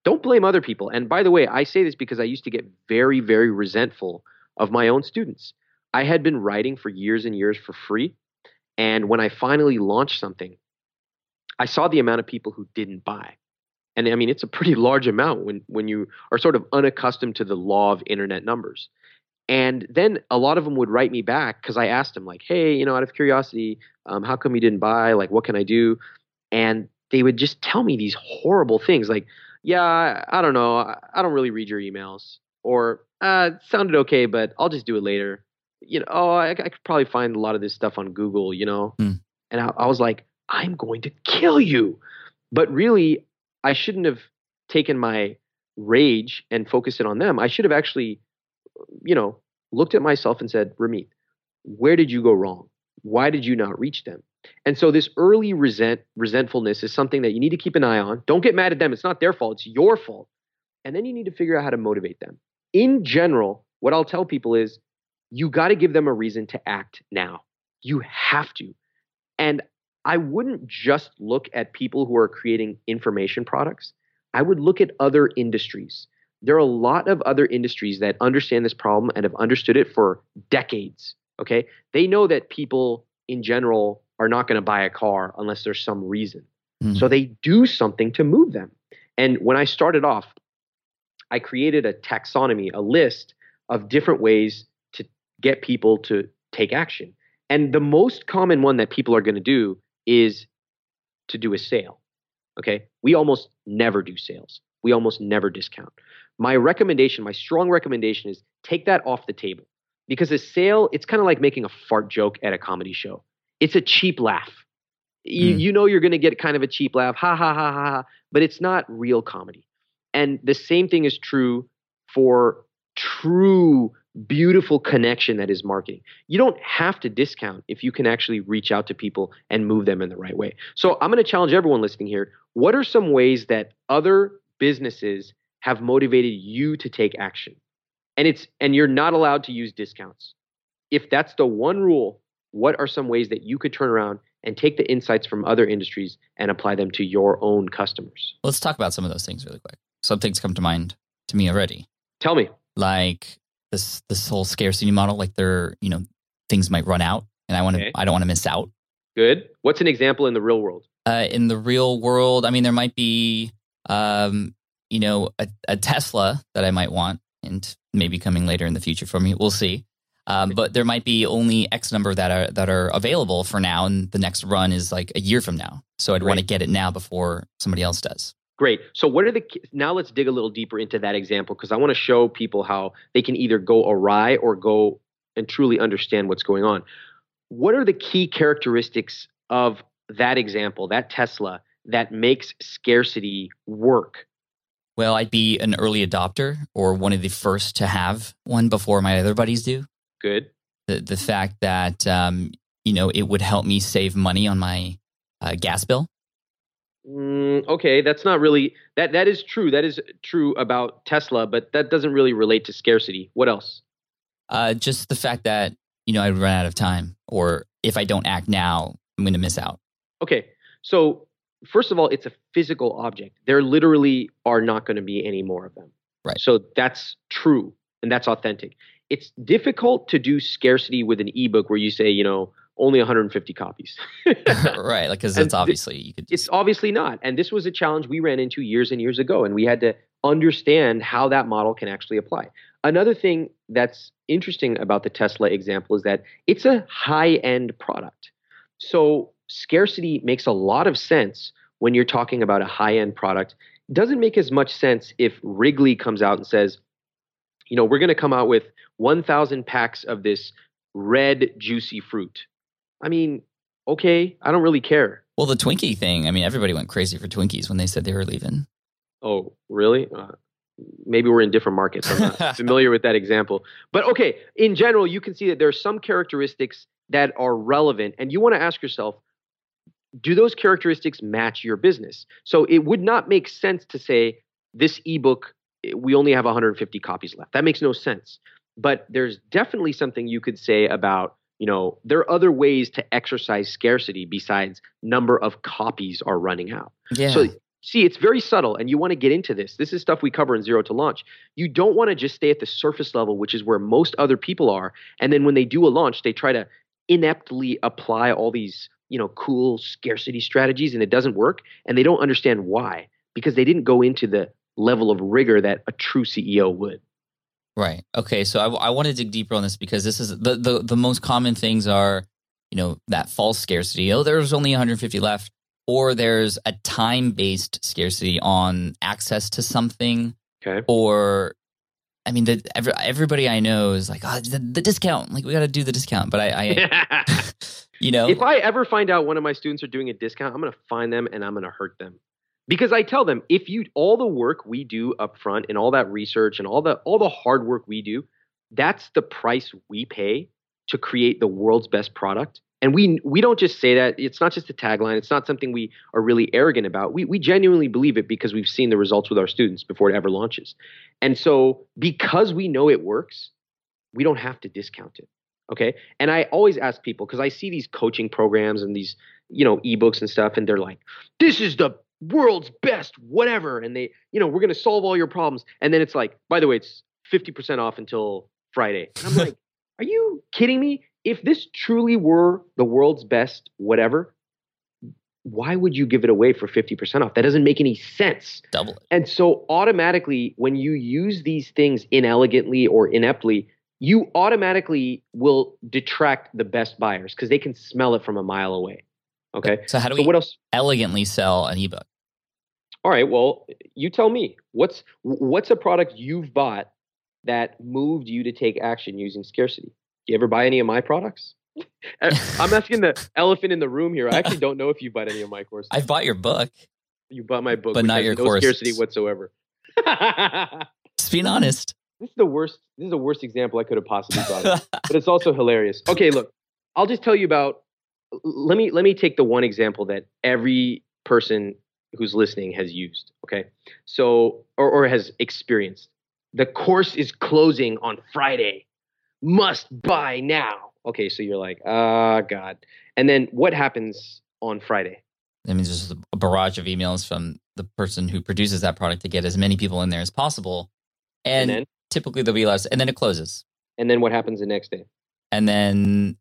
Don't blame other people. And by the way, I say this because I used to get very, very resentful of my own students. I had been writing for years and years for free. And when I finally launched something, I saw the amount of people who didn't buy. And I mean, it's a pretty [LAUGHS] large amount when, when you are sort of unaccustomed to the law of internet numbers. And then a lot of them would write me back because I asked them, like, hey, you know, out of curiosity, um, how come you didn't buy? Like, what can I do? And they would just tell me these horrible things like, yeah, I, I don't know. I, I, don't really read your emails. Or, uh, sounded okay, but I'll just do it later. You know, oh, I, I could probably find a lot of this stuff on Google, you know? Hmm. And I, I was like, I'm going to kill you. But really, I shouldn't have taken my rage and focused it on them. I should have actually, you know, looked at myself and said, Ramit, where did you go wrong? Why did you not reach them? And so this early resent resentfulness is something that you need to keep an eye on. Don't get mad at them. It's not their fault. It's your fault. And then you need to figure out how to motivate them. In general, what I'll tell people is you got to give them a reason to act now. You have to. And I wouldn't just look at people who are creating information products. I would look at other industries. There are a lot of other industries that understand this problem and have understood it for decades. Okay. They know that people in general are not going to buy a car unless there's some reason. Mm-hmm. So they do something to move them. And when I started off, I created a taxonomy, a list of different ways to get people to take action. And the most common one that people are going to do is to do a sale. Okay. We almost never do sales, we almost never discount. My recommendation, my strong recommendation is take that off the table because a sale, it's kind of like making a fart joke at a comedy show. It's a cheap laugh. You, mm. you know you're going to get kind of a cheap laugh, ha ha ha ha, ha, but it's not real comedy. And the same thing is true for true beautiful connection that is marketing. You don't have to discount if you can actually reach out to people and move them in the right way. So I'm going to challenge everyone listening here. What are some ways that other businesses have motivated you to take action? And it's and you're not allowed to use discounts. If that's the one rule, what are some ways that you could turn around and take the insights from other industries and apply them to your own customers? Let's talk about some of those things really quick. Some things come to mind to me already. Tell me. Like this this whole scarcity model, like they're, you know, things might run out and I want to Okay. I don't want to miss out. Good. What's an example in the real world? Uh, in the real world, I mean there might be um, you know, a, a Tesla that I might want and maybe coming later in the future for me. We'll see. Um, but there might be only X number that are that are available for now, and the next run is like a year from now. So I'd want to get it now before somebody else does. Great. So, what are the now? Let's dig a little deeper into that example because I want to show people how they can either go awry or go and truly understand what's going on. What are the key characteristics of that example, that Tesla, that makes scarcity work? Well, I'd be an early adopter or one of the first to have one before my other buddies do. Good. The the fact that um, you know it would help me save money on my uh, gas bill. Mm, okay, that's not really that. That is true. That is true about Tesla, but that doesn't really relate to scarcity. What else? Uh, just the fact that you know I'd run out of time, or if I don't act now, I'm going to miss out. Okay, so first of all, it's a physical object. There literally are not going to be any more of them. Right. So that's true and that's authentic. It's difficult to do scarcity with an ebook where you say, you know, only 150 copies. [LAUGHS] [LAUGHS] right, like because it's obviously you could. it's obviously not. And this was a challenge we ran into years and years ago, and we had to understand how that model can actually apply. Another thing that's interesting about the Tesla example is that it's a high end product. So scarcity makes a lot of sense when you're talking about a high end product. It doesn't make as much sense if Wrigley comes out and says, you know, we're going to come out with 1,000 packs of this red juicy fruit. I mean, okay, I don't really care. well, the Twinkie thing. I mean, everybody went crazy for Twinkies when they said they were leaving. Oh, really? Uh, maybe we're in different markets. I'm not [LAUGHS] familiar with that example. But okay, in general, you can see that there are some characteristics that are relevant, and you want to ask yourself do those characteristics match your business? So it would not make sense to say this ebook, eh, we only have 150 copies left. That makes no sense. But there's definitely something you could say about, you know, there are other ways to exercise scarcity besides number of copies are running out. Yeah. So see, it's very subtle, and you want to get into this. This is stuff we cover in Zero to Launch. You don't want to just stay at the surface level, which is where most other people are, and then when they do a launch, they try to ineptly apply all these you know cool scarcity strategies, and it doesn't work, and they don't understand why because they didn't go into the level of rigor that a true CEO would. Right. Okay. So I, I want to dig deeper on this because this is the, the the most common things are, you know, that false scarcity. Oh, there's only 150 left, or there's a time based scarcity on access to something, Okay. or I mean, the, every, everybody I know is like, oh, the, the discount. Like we got to do the discount. But I, I [LAUGHS] [LAUGHS] you know, If I ever find out one of my students are doing a discount, I'm going to find them and I'm going to hurt them. Because I tell them, if you all the work we do up front and all that research and all the all the hard work we do, that's the price we pay to create the world's best product. And we we don't just say that. It's not just a tagline. It's not something we are really arrogant about. We we genuinely believe it because we've seen the results with our students before it ever launches. And so because we know it works, we don't have to discount it. Okay. And I always ask people because I see these coaching programs and these, you know, ebooks and stuff, and they're like, this is the world's best, whatever. And they, you know, we're going to solve all your problems. And then it's like, by the way, it's 50% off until Friday. And I'm like, are you kidding me? If this truly were the world's best, whatever, why would you give it away for 50% off? That doesn't make any sense. double it. And so automatically, when you use these things inelegantly or ineptly, you automatically will detract the best buyers because they can smell it from a mile away. Okay. So how do So we what else? elegantly sell an ebook? All right. Well, you tell me. What's what's a product you've bought that moved you to take action using scarcity? Do you ever buy any of my products? Uh, [LAUGHS] I'm asking the elephant in the room here. I [LAUGHS] actually don't know if you bought any of my courses. I've bought your book. you bought my book, But not your no courses. scarcity whatsoever. [LAUGHS] Just being honest. this is the worst. This is the worst example I could have possibly brought, but it's also hilarious. Okay, look, I'll just tell you about. Let me let me take the one example that every person who's listening has used. Okay, so or or has experienced. The course is closing on Friday. Must buy now. Okay, so you're like, ah, oh, God. And then what happens on Friday? That means there's a barrage of emails from the person who produces that product to get as many people in there as possible. And, and then, typically there'll be less, and then it closes. And then what happens the next day? And then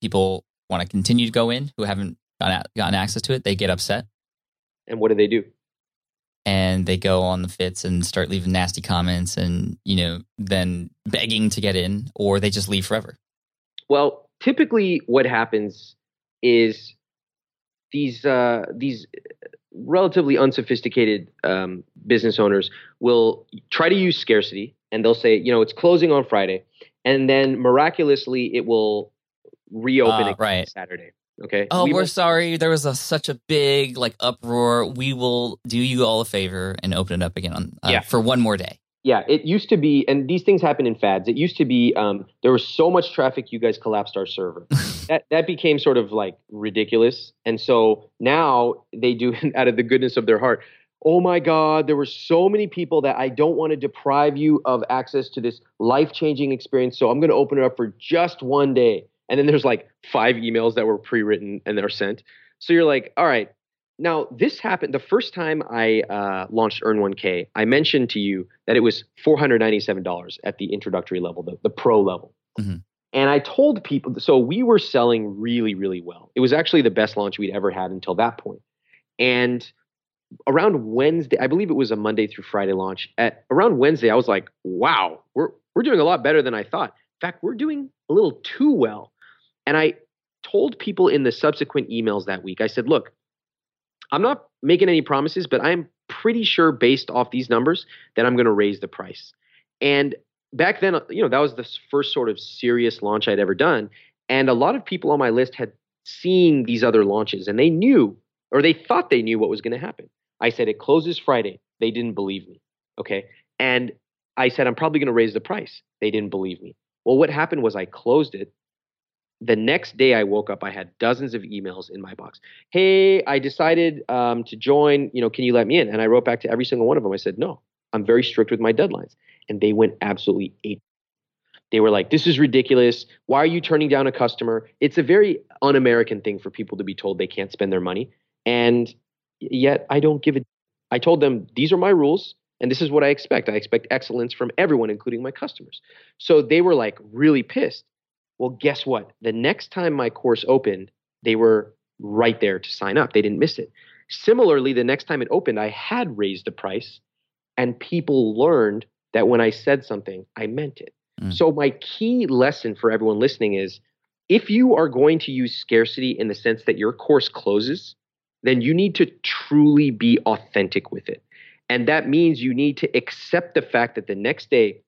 people want to continue to go in who haven't gotten access to it. They get upset. And what do they do? And they go on the fits and start leaving nasty comments and, you know, then begging to get in, or they just leave forever. Well, typically what happens is these uh, these relatively unsophisticated um, business owners will try to use scarcity and they'll say, you know, it's closing on Friday, and then miraculously it will reopen uh, right. Saturday. Okay. Oh, we are sorry. There was a, such a big like uproar. We will do you all a favor and open it up again on uh, yeah. for one more day. Yeah, it used to be, and these things happen in fads. It used to be um, there was so much traffic, you guys collapsed our server. [LAUGHS] that that became sort of like ridiculous, and so now they do it out of the goodness of their heart. Oh my God, there were so many people that I don't want to deprive you of access to this life changing experience. So I'm going to open it up for just one day. And then there's like five emails that were pre written and they're sent. So you're like, all right, now, this happened the first time I uh, launched Earn 1K. I mentioned to you that it was $497 at the introductory level, the, the pro level. Mm-hmm. And I told people, so we were selling really, really well. It was actually the best launch we'd ever had until that point. And around Wednesday, I believe it was a Monday through Friday launch. At around Wednesday, I was like, wow, we're, we're doing a lot better than I thought. In fact, we're doing a little too well. And I told people in the subsequent emails that week, I said, look, I'm not making any promises, but I'm pretty sure based off these numbers that I'm going to raise the price. And back then, you know, that was the first sort of serious launch I'd ever done. And a lot of people on my list had seen these other launches and they knew or they thought they knew what was going to happen. I said, it closes Friday. They didn't believe me. Okay. And I said, I'm probably going to raise the price. They didn't believe me. Well, what happened was I closed it the next day I woke up, I had dozens of emails in my box. Hey, I decided um, to join. You know, can you let me in? And I wrote back to every single one of them. I said, no, I'm very strict with my deadlines. And they went absolutely ape. They were like, this is ridiculous. Why are you turning down a customer? It's a very un American thing for people to be told they can't spend their money. And yet I don't give it. I told them, these are my rules. And this is what I expect. I expect excellence from everyone, including my customers. So they were like really pissed. Well, guess what? The next time my course opened, they were right there to sign up. They didn't miss it. Similarly, the next time it opened, I had raised the price, and people learned that when I said something, I meant it. Mm. So, my key lesson for everyone listening is if you are going to use scarcity in the sense that your course closes, then you need to truly be authentic with it. And that means you need to accept the fact that the next day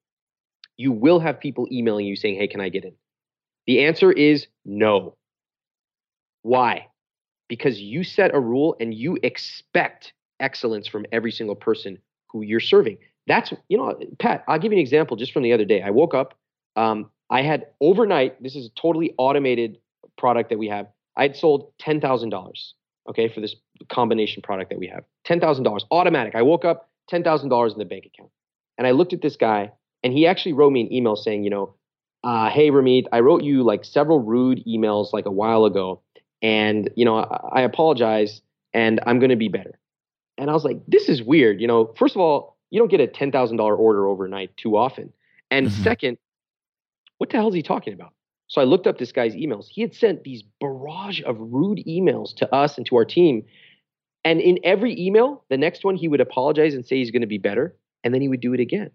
you will have people emailing you saying, Hey, can I get in? The answer is no. Why? Because you set a rule and you expect excellence from every single person who you're serving. That's, you know, Pat, I'll give you an example just from the other day. I woke up, um, I had overnight, this is a totally automated product that we have. I had sold $10,000, okay, for this combination product that we have. $10,000 automatic. I woke up, $10,000 in the bank account. And I looked at this guy, and he actually wrote me an email saying, you know, uh, hey Ramit, I wrote you like several rude emails like a while ago, and you know I, I apologize, and I'm going to be better. And I was like, this is weird. You know, first of all, you don't get a ten thousand dollar order overnight too often, and mm-hmm. second, what the hell is he talking about? So I looked up this guy's emails. He had sent these barrage of rude emails to us and to our team. And in every email, the next one, he would apologize and say he's going to be better. And then he would do it again.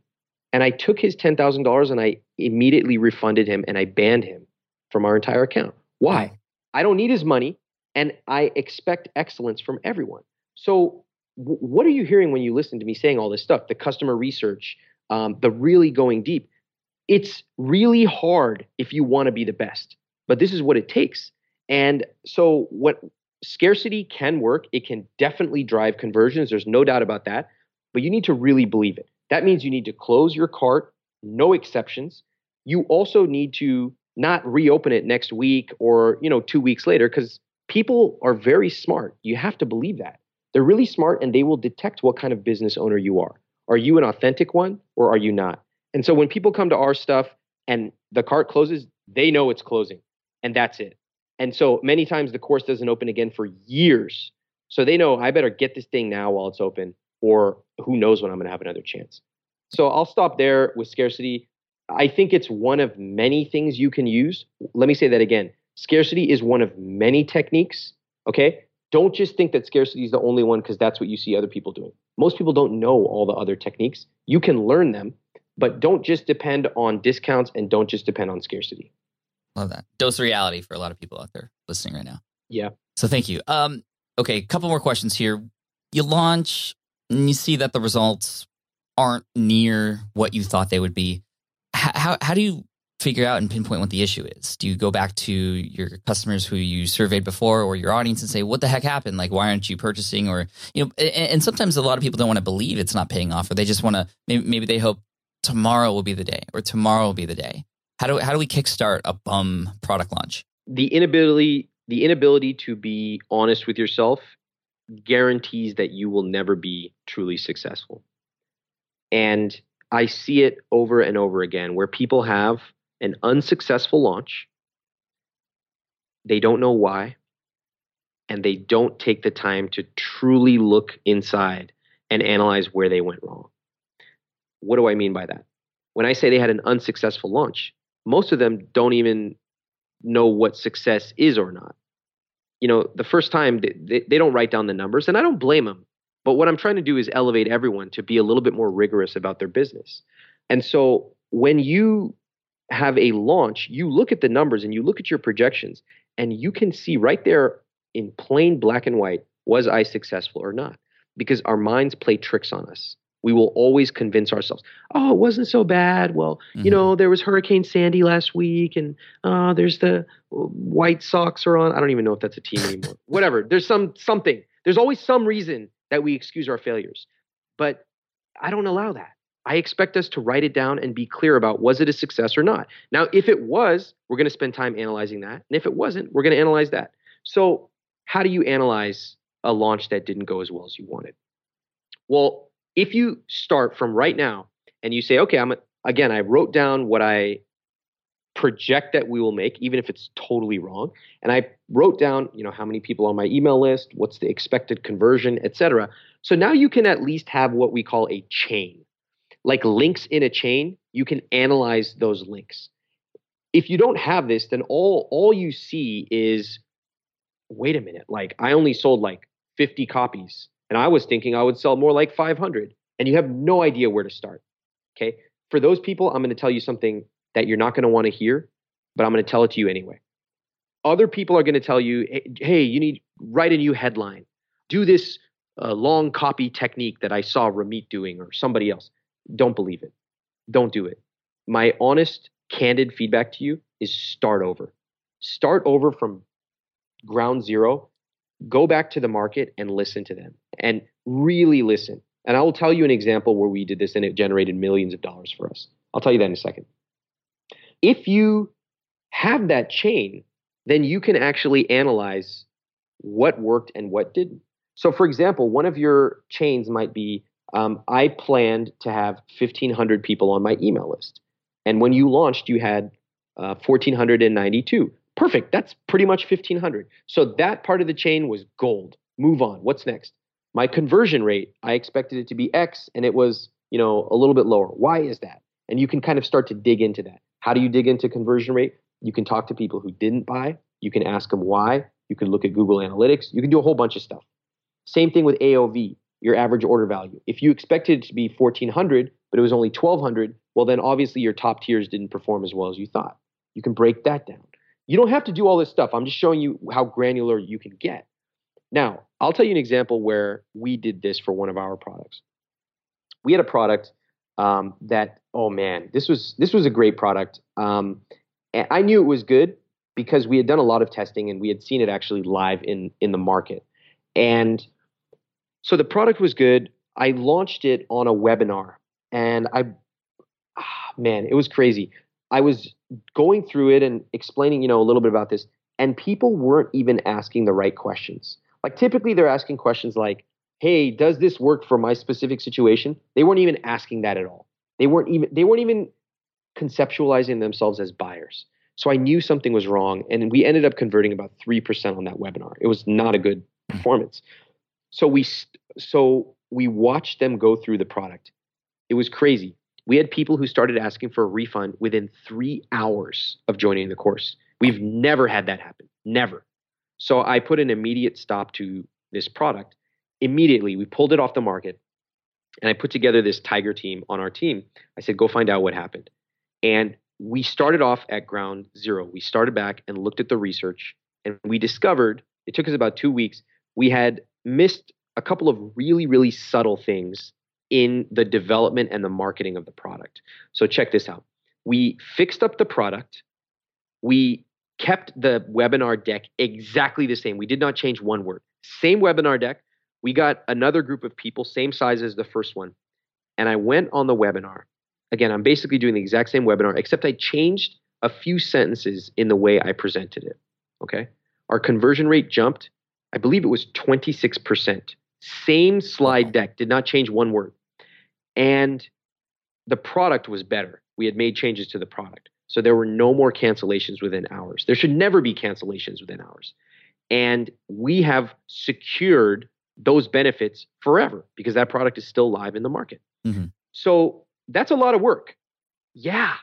And I took his $10,000 and I immediately refunded him and I banned him from our entire account. Why? I don't need his money and I expect excellence from everyone. So, w- what are you hearing when you listen to me saying all this stuff? The customer research, um, the really going deep. It's really hard if you want to be the best, but this is what it takes. And so, what scarcity can work, it can definitely drive conversions. There's no doubt about that, but you need to really believe it. That means you need to close your cart no exceptions. You also need to not reopen it next week or, you know, 2 weeks later cuz people are very smart. You have to believe that. They're really smart and they will detect what kind of business owner you are. Are you an authentic one or are you not? And so when people come to our stuff and the cart closes, they know it's closing and that's it. And so many times the course doesn't open again for years. So they know I better get this thing now while it's open or who knows when I'm going to have another chance. So I'll stop there with scarcity. I think it's one of many things you can use. Let me say that again. Scarcity is one of many techniques, okay? Don't just think that scarcity is the only one because that's what you see other people doing. Most people don't know all the other techniques. You can learn them, but don't just depend on discounts and don't just depend on scarcity. Love that. Dose reality for a lot of people out there listening right now. Yeah. So thank you. Um, okay, a couple more questions here. You launch and you see that the results aren't near what you thought they would be. How, how, do you figure out and pinpoint what the issue is? Do you go back to your customers who you surveyed before or your audience and say, what the heck happened? Like, why aren't you purchasing? Or, you know, and, and sometimes a lot of people don't want to believe it's not paying off or they just want to, maybe, maybe they hope tomorrow will be the day or tomorrow will be the day. How do, how do we kickstart a bum product launch? The inability, the inability to be honest with yourself guarantees that you will never be truly successful. And I see it over and over again where people have an unsuccessful launch. They don't know why. And they don't take the time to truly look inside and analyze where they went wrong. What do I mean by that? When I say they had an unsuccessful launch, most of them don't even know what success is or not. You know, the first time they, they, they don't write down the numbers, and I don't blame them. But what I'm trying to do is elevate everyone to be a little bit more rigorous about their business. And so when you have a launch, you look at the numbers and you look at your projections, and you can see right there in plain black and white was I successful or not? Because our minds play tricks on us. We will always convince ourselves, oh, it wasn't so bad. Well, mm-hmm. you know, there was Hurricane Sandy last week, and uh, there's the uh, White Sox are on. I don't even know if that's a team [LAUGHS] anymore. Whatever. There's some something. There's always some reason that we excuse our failures. But I don't allow that. I expect us to write it down and be clear about was it a success or not. Now, if it was, we're going to spend time analyzing that. And if it wasn't, we're going to analyze that. So, how do you analyze a launch that didn't go as well as you wanted? Well, if you start from right now and you say, okay, I'm again, I wrote down what I project that we will make, even if it's totally wrong. And I wrote down, you know, how many people on my email list, what's the expected conversion, etc. So now you can at least have what we call a chain like links in a chain, you can analyze those links. If you don't have this, then all all you see is wait a minute, like I only sold like 50 copies and I was thinking I would sell more like 500 and you have no idea where to start. Okay? For those people, I'm going to tell you something that you're not going to want to hear, but I'm going to tell it to you anyway. Other people are going to tell you, "Hey, you need write a new headline. Do this uh, long copy technique that I saw Ramit doing or somebody else." don't believe it. Don't do it. My honest, candid feedback to you is start over. Start over from ground zero. Go back to the market and listen to them and really listen. And I will tell you an example where we did this and it generated millions of dollars for us. I'll tell you that in a second. If you have that chain, then you can actually analyze what worked and what didn't. So, for example, one of your chains might be um, I planned to have 1,500 people on my email list. And when you launched, you had uh, 1,492. Perfect. That's pretty much 1,500. So that part of the chain was gold. Move on. What's next? My conversion rate, I expected it to be X and it was, you know, a little bit lower. Why is that? And you can kind of start to dig into that. How do you dig into conversion rate? You can talk to people who didn't buy. You can ask them why. You can look at Google Analytics. You can do a whole bunch of stuff. Same thing with AOV your average order value. If you expected it to be 1400, but it was only 1200, well, then obviously your top tiers didn't perform as well as you thought. You can break that down. You don't have to do all this stuff. I'm just showing you how granular you can get. Now, I'll tell you an example where we did this for one of our products. We had a product um, that, oh man, this was this was a great product. Um, I knew it was good because we had done a lot of testing and we had seen it actually live in in the market. And so the product was good. I launched it on a webinar and I ah, man, it was crazy. I was going through it and explaining, you know, a little bit about this, and people weren't even asking the right questions. Like typically they're asking questions like, "Hey, does this work for my specific situation?" They weren't even asking that at all. They weren't even they weren't even conceptualizing themselves as buyers. So I knew something was wrong, and we ended up converting about three percent on that webinar. It was not a good performance. So we so we watched them go through the product. It was crazy. We had people who started asking for a refund within three hours of joining the course. We've never had that happen. Never. So I put an immediate stop to this product. Immediately, we pulled it off the market and I put together this Tiger team on our team. I said, go find out what happened. And we started off at ground zero. We started back and looked at the research, and we discovered it took us about two weeks. We had missed a couple of really, really subtle things in the development and the marketing of the product. So, check this out. We fixed up the product. We kept the webinar deck exactly the same. We did not change one word. Same webinar deck. We got another group of people, same size as the first one. And I went on the webinar Again, I'm basically doing the exact same webinar, except I changed a few sentences in the way I presented it. Okay. Our conversion rate jumped. I believe it was 26%. Same slide deck, did not change one word. And the product was better. We had made changes to the product. So there were no more cancellations within hours. There should never be cancellations within hours. And we have secured those benefits forever because that product is still live in the market. Mm-hmm. So that's a lot of work. Yeah,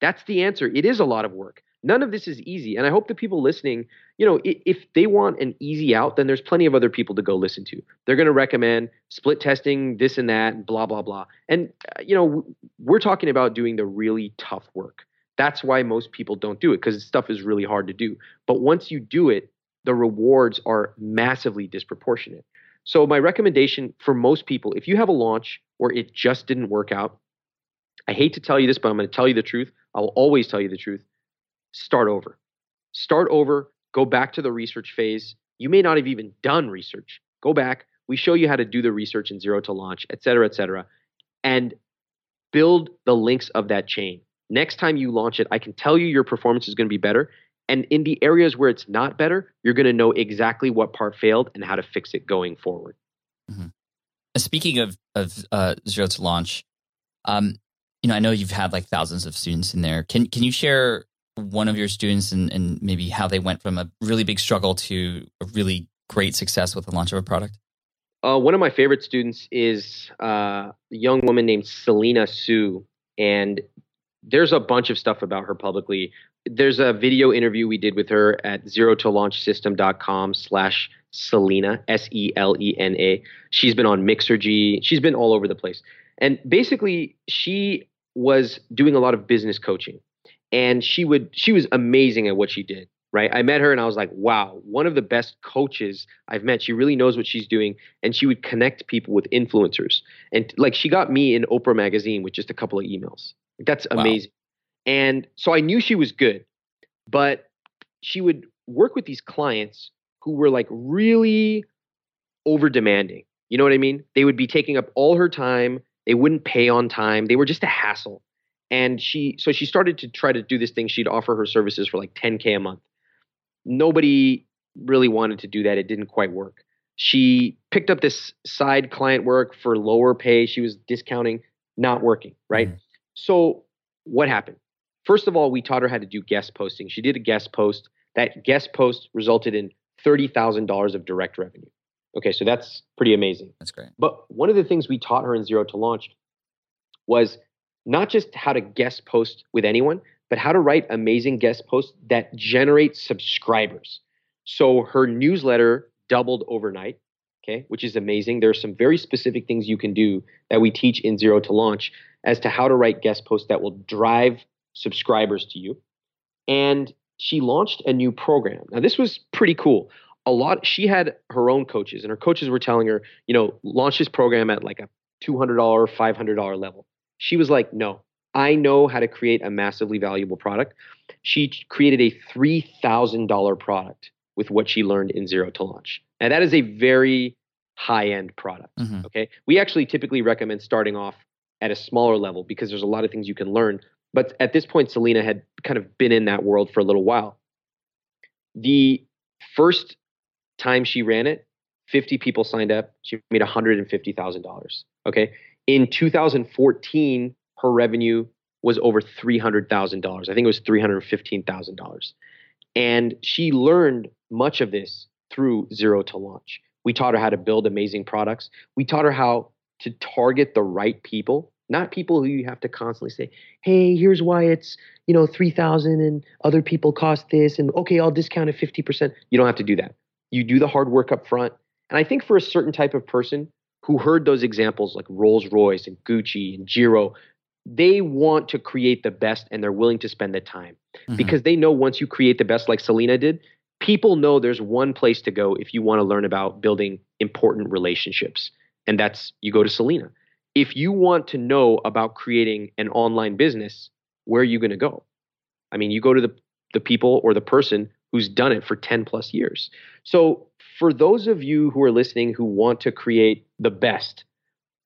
that's the answer. It is a lot of work. None of this is easy. And I hope the people listening, you know, if they want an easy out, then there's plenty of other people to go listen to. They're going to recommend split testing, this and that, blah, blah, blah. And, uh, you know, we're talking about doing the really tough work. That's why most people don't do it because stuff is really hard to do. But once you do it, the rewards are massively disproportionate. So, my recommendation for most people, if you have a launch where it just didn't work out, I hate to tell you this, but I'm going to tell you the truth. I'll always tell you the truth. Start over. Start over. Go back to the research phase. You may not have even done research. Go back. We show you how to do the research in zero to launch, et cetera, et cetera, and build the links of that chain. Next time you launch it, I can tell you your performance is going to be better. And in the areas where it's not better, you're going to know exactly what part failed and how to fix it going forward. Mm-hmm. Speaking of, of uh, zero to launch, um, you know, I know you've had like thousands of students in there. Can can you share one of your students and, and maybe how they went from a really big struggle to a really great success with the launch of a product? Uh, one of my favorite students is uh, a young woman named Selena Soo, and there's a bunch of stuff about her publicly. There's a video interview we did with her at zero to launch system.com slash Selena, S E L E N A. She's been on Mixergy. She's been all over the place. And basically, she was doing a lot of business coaching and she would she was amazing at what she did right? I met her and i was like wow one of the best coaches i've met. She really knows what she's doing and she would connect people with influencers. And like she got me in oprah magazine with just a couple of emails. That's amazing. Wow. and so i knew she was good but she would work with these clients who were like really over demanding you know what i mean? They would be taking up all her time. They wouldn't pay on time. They were just a hassle. And she, so she started to try to do this thing. She'd offer her services for like 10K a month. Nobody really wanted to do that. It didn't quite work. She picked up this side client work for lower pay. She was discounting, not working, right? Mm-hmm. So what happened? First of all, we taught her how to do guest posting. She did a guest post. That guest post resulted in $30,000 of direct revenue. Okay, so that's pretty amazing. That's great. But one of the things we taught her in Zero to Launch was not just how to guest post with anyone, but how to write amazing guest posts that generate subscribers. So her newsletter doubled overnight, okay, which is amazing. There are some very specific things you can do that we teach in Zero to Launch as to how to write guest posts that will drive subscribers to you. And she launched a new program. Now, this was pretty cool a lot she had her own coaches and her coaches were telling her you know launch this program at like a $200 $500 level she was like no i know how to create a massively valuable product she created a $3000 product with what she learned in zero to launch and that is a very high end product mm-hmm. okay we actually typically recommend starting off at a smaller level because there's a lot of things you can learn. But at this point, Selena had kind of been in that world for a little while. The first time she ran it, 50 people signed up. She made $150,000. Okay. In 2014, her revenue was over $300,000. I think it was $315,000. And she learned much of this through Zero to Launch. We taught her how to build amazing products. We taught her how to target the right people, not people who you have to constantly say, "Hey, here's why it's, you know, 3000 and other people cost this and okay, I'll discount it 50%." You don't have to do that. You do the hard work up front. And I think for a certain type of person who heard those examples like Rolls-Royce and Gucci and Giro, they want to create the best and they're willing to spend the time mm-hmm. because they know once you create the best like Selena did, people know there's one place to go if you want to learn about building important relationships, and that's you go to Selena. If you want to know about creating an online business, where are you going to go? I mean, you go to the the people or the person who's done it for 10 plus years. So, for those of you who are listening who want to create the best,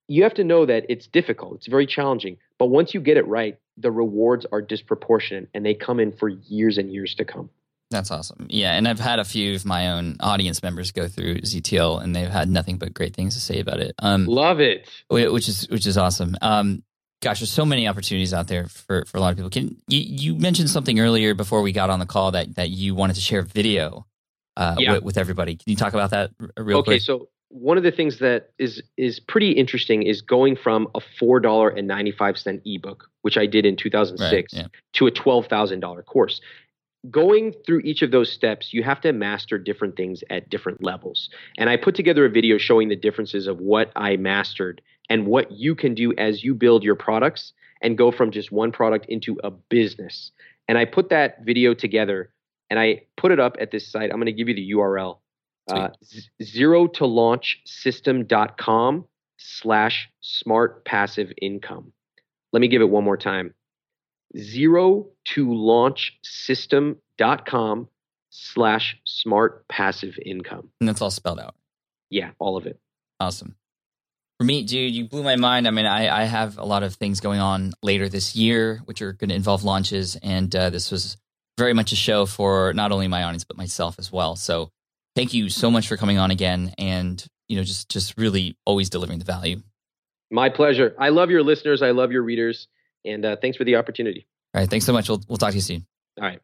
you have to know that it's difficult. It's very challenging. But once you get it right, the rewards are disproportionate and they come in for years and years to come. That's awesome. Yeah, and I've had a few of my own audience members go through ZTL, and they've had nothing but great things to say about it. Um, Love it, which is which is awesome. Um, gosh, there's so many opportunities out there for, for a lot of people. Can you, you mentioned something earlier before we got on the call that that you wanted to share video uh, yeah. with, with, everybody? Can you talk about that real okay, quick? Okay, so one of the things that is is pretty interesting is going from a four dollar and ninety five cent ebook, which I did in two thousand six, right, yeah. to a twelve thousand dollar course going through each of those steps, you have to master different things at different levels. And I put together a video showing the differences of what I mastered and what you can do as you build your products and go from just one product into a business. And I put that video together and I put it up at this site. I'm going to give you the URL uh, zero to launch system.com slash smart passive income. Let me give it one more time zero to launch system.com slash smart passive income. And that's all spelled out. Yeah, all of it. Awesome. For me, dude, you blew my mind. I mean, I, I have a lot of things going on later this year, which are going to involve launches. And uh, this was very much a show for not only my audience, but myself as well. So thank you so much for coming on again and, you know, just, just really always delivering the value. My pleasure. I love your listeners. I love your readers. And uh, thanks for the opportunity. All right. Thanks so much. We'll, we'll talk to you soon. All right.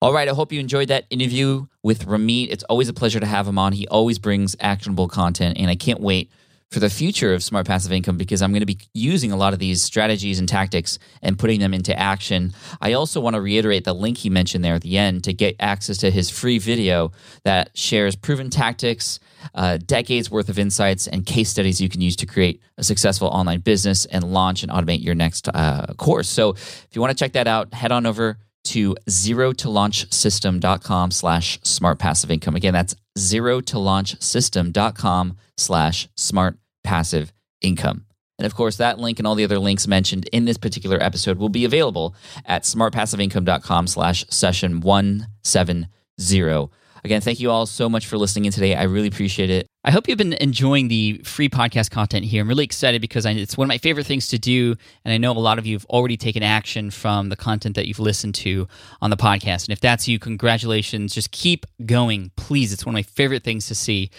All right. I hope you enjoyed that interview with Ramit. It's always a pleasure to have him on. He always brings actionable content, and I can't wait for the future of smart passive income because I'm going to be using a lot of these strategies and tactics and putting them into action. I also want to reiterate the link he mentioned there at the end to get access to his free video that shares proven tactics, uh, decades worth of insights, and case studies you can use to create a successful online business and launch and automate your next uh, course. So if you want to check that out, head on over to zero to launch system.com slash smart passive income. Again, that's zero to launch system.com slash smart passive income. And of course, that link and all the other links mentioned in this particular episode will be available at smartpassiveincome.com slash session 170. Again, thank you all so much for listening in today. I really appreciate it. I hope you've been enjoying the free podcast content here. I'm really excited because it's one of my favorite things to do. And I know a lot of you have already taken action from the content that you've listened to on the podcast. And if that's you, congratulations. Just keep going, please. It's one of my favorite things to see.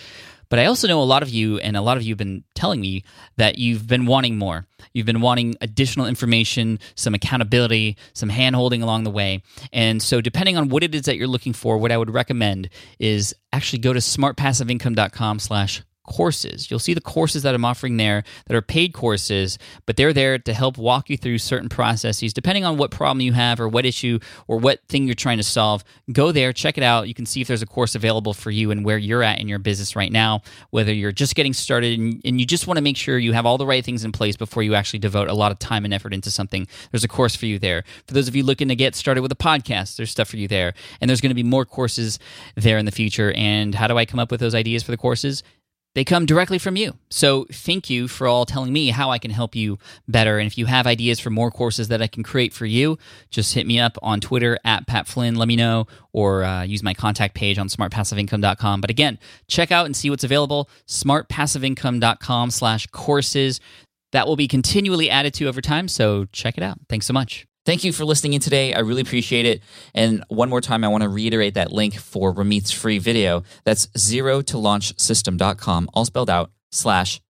But I also know a lot of you, and a lot of you have been telling me that you've been wanting more. You've been wanting additional information, some accountability, some hand holding along the way. And so, depending on what it is that you're looking for, what I would recommend is actually go to smartpassiveincome.com slash courses. You'll see the courses that I'm offering there that are paid courses, but they're there to help walk you through certain processes depending on what problem you have or what issue or what thing you're trying to solve. Go there, check it out. You can see if there's a course available for you and where you're at in your business right now, whether you're just getting started and, and you just want to make sure you have all the right things in place before you actually devote a lot of time and effort into something. There's a course for you there. For those of you looking to get started with a podcast, there's stuff for you there. And there's going to be more courses there in the future. And how do I come up with those ideas for the courses? They come directly from you. So thank you for all telling me how I can help you better. And if you have ideas for more courses that I can create for you, just hit me up on Twitter at Pat Flynn. Let me know or uh, use my contact page on smartpassiveincome.com. But again, check out and see what's available. smartpassiveincome.com slash courses. That will be continually added to over time, so check it out. Thanks so much. Thank you for listening in today. I really appreciate it. And one more time, I want to reiterate that link for Ramit's free video. That's zero to launch system.com, all spelled out, slash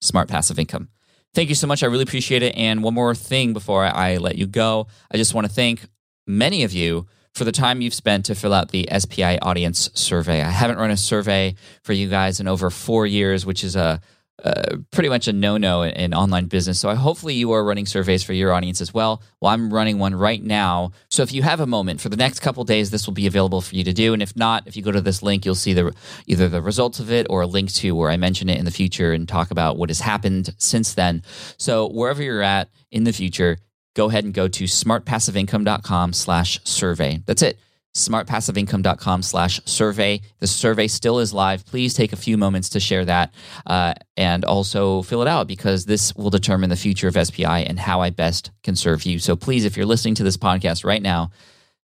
smart passive income. Thank you so much. I really appreciate it. And one more thing before I let you go, I just want to thank many of you for the time you've spent to fill out the SPI audience survey. I haven't run a survey for you guys in over four years, which is a uh, pretty much a no-no in, in, online business. So I, hopefully you are running surveys for your audience as well. Well, I'm running one right now. So if you have a moment for the next couple days, this will be available for you to do. And if not, if you go to this link, you'll see the either the results of it or a link to where I mention it in the future and talk about what has happened since then. So wherever you're at in the future, go ahead and go to smartpassiveincome.com slash survey. That's it smartpassiveincome.com slash survey. The survey still is live. Please take a few moments to share that uh, and also fill it out because this will determine the future of SPI and how I best can serve you. So please, if you're listening to this podcast right now,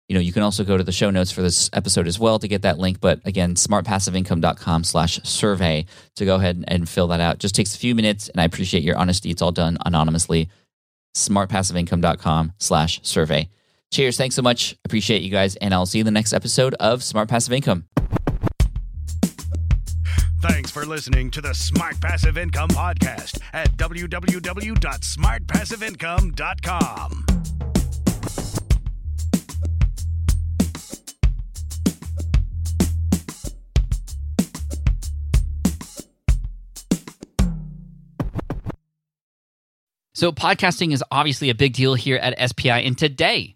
you know, you can also go to the show notes for this episode as well to get that link. But again, smartpassiveincome.com slash survey to go ahead and fill that out. Just takes a few minutes and I appreciate your honesty. It's all done anonymously. smartpassiveincome.com slash survey. Cheers. Thanks so much. Appreciate you guys. And I'll see you in the next episode of Smart Passive Income. Thanks for listening to the Smart Passive Income Podcast at www.smartpassiveincome.com. So, podcasting is obviously a big deal here at SPI. And today,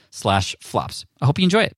slash flops. I hope you enjoy it.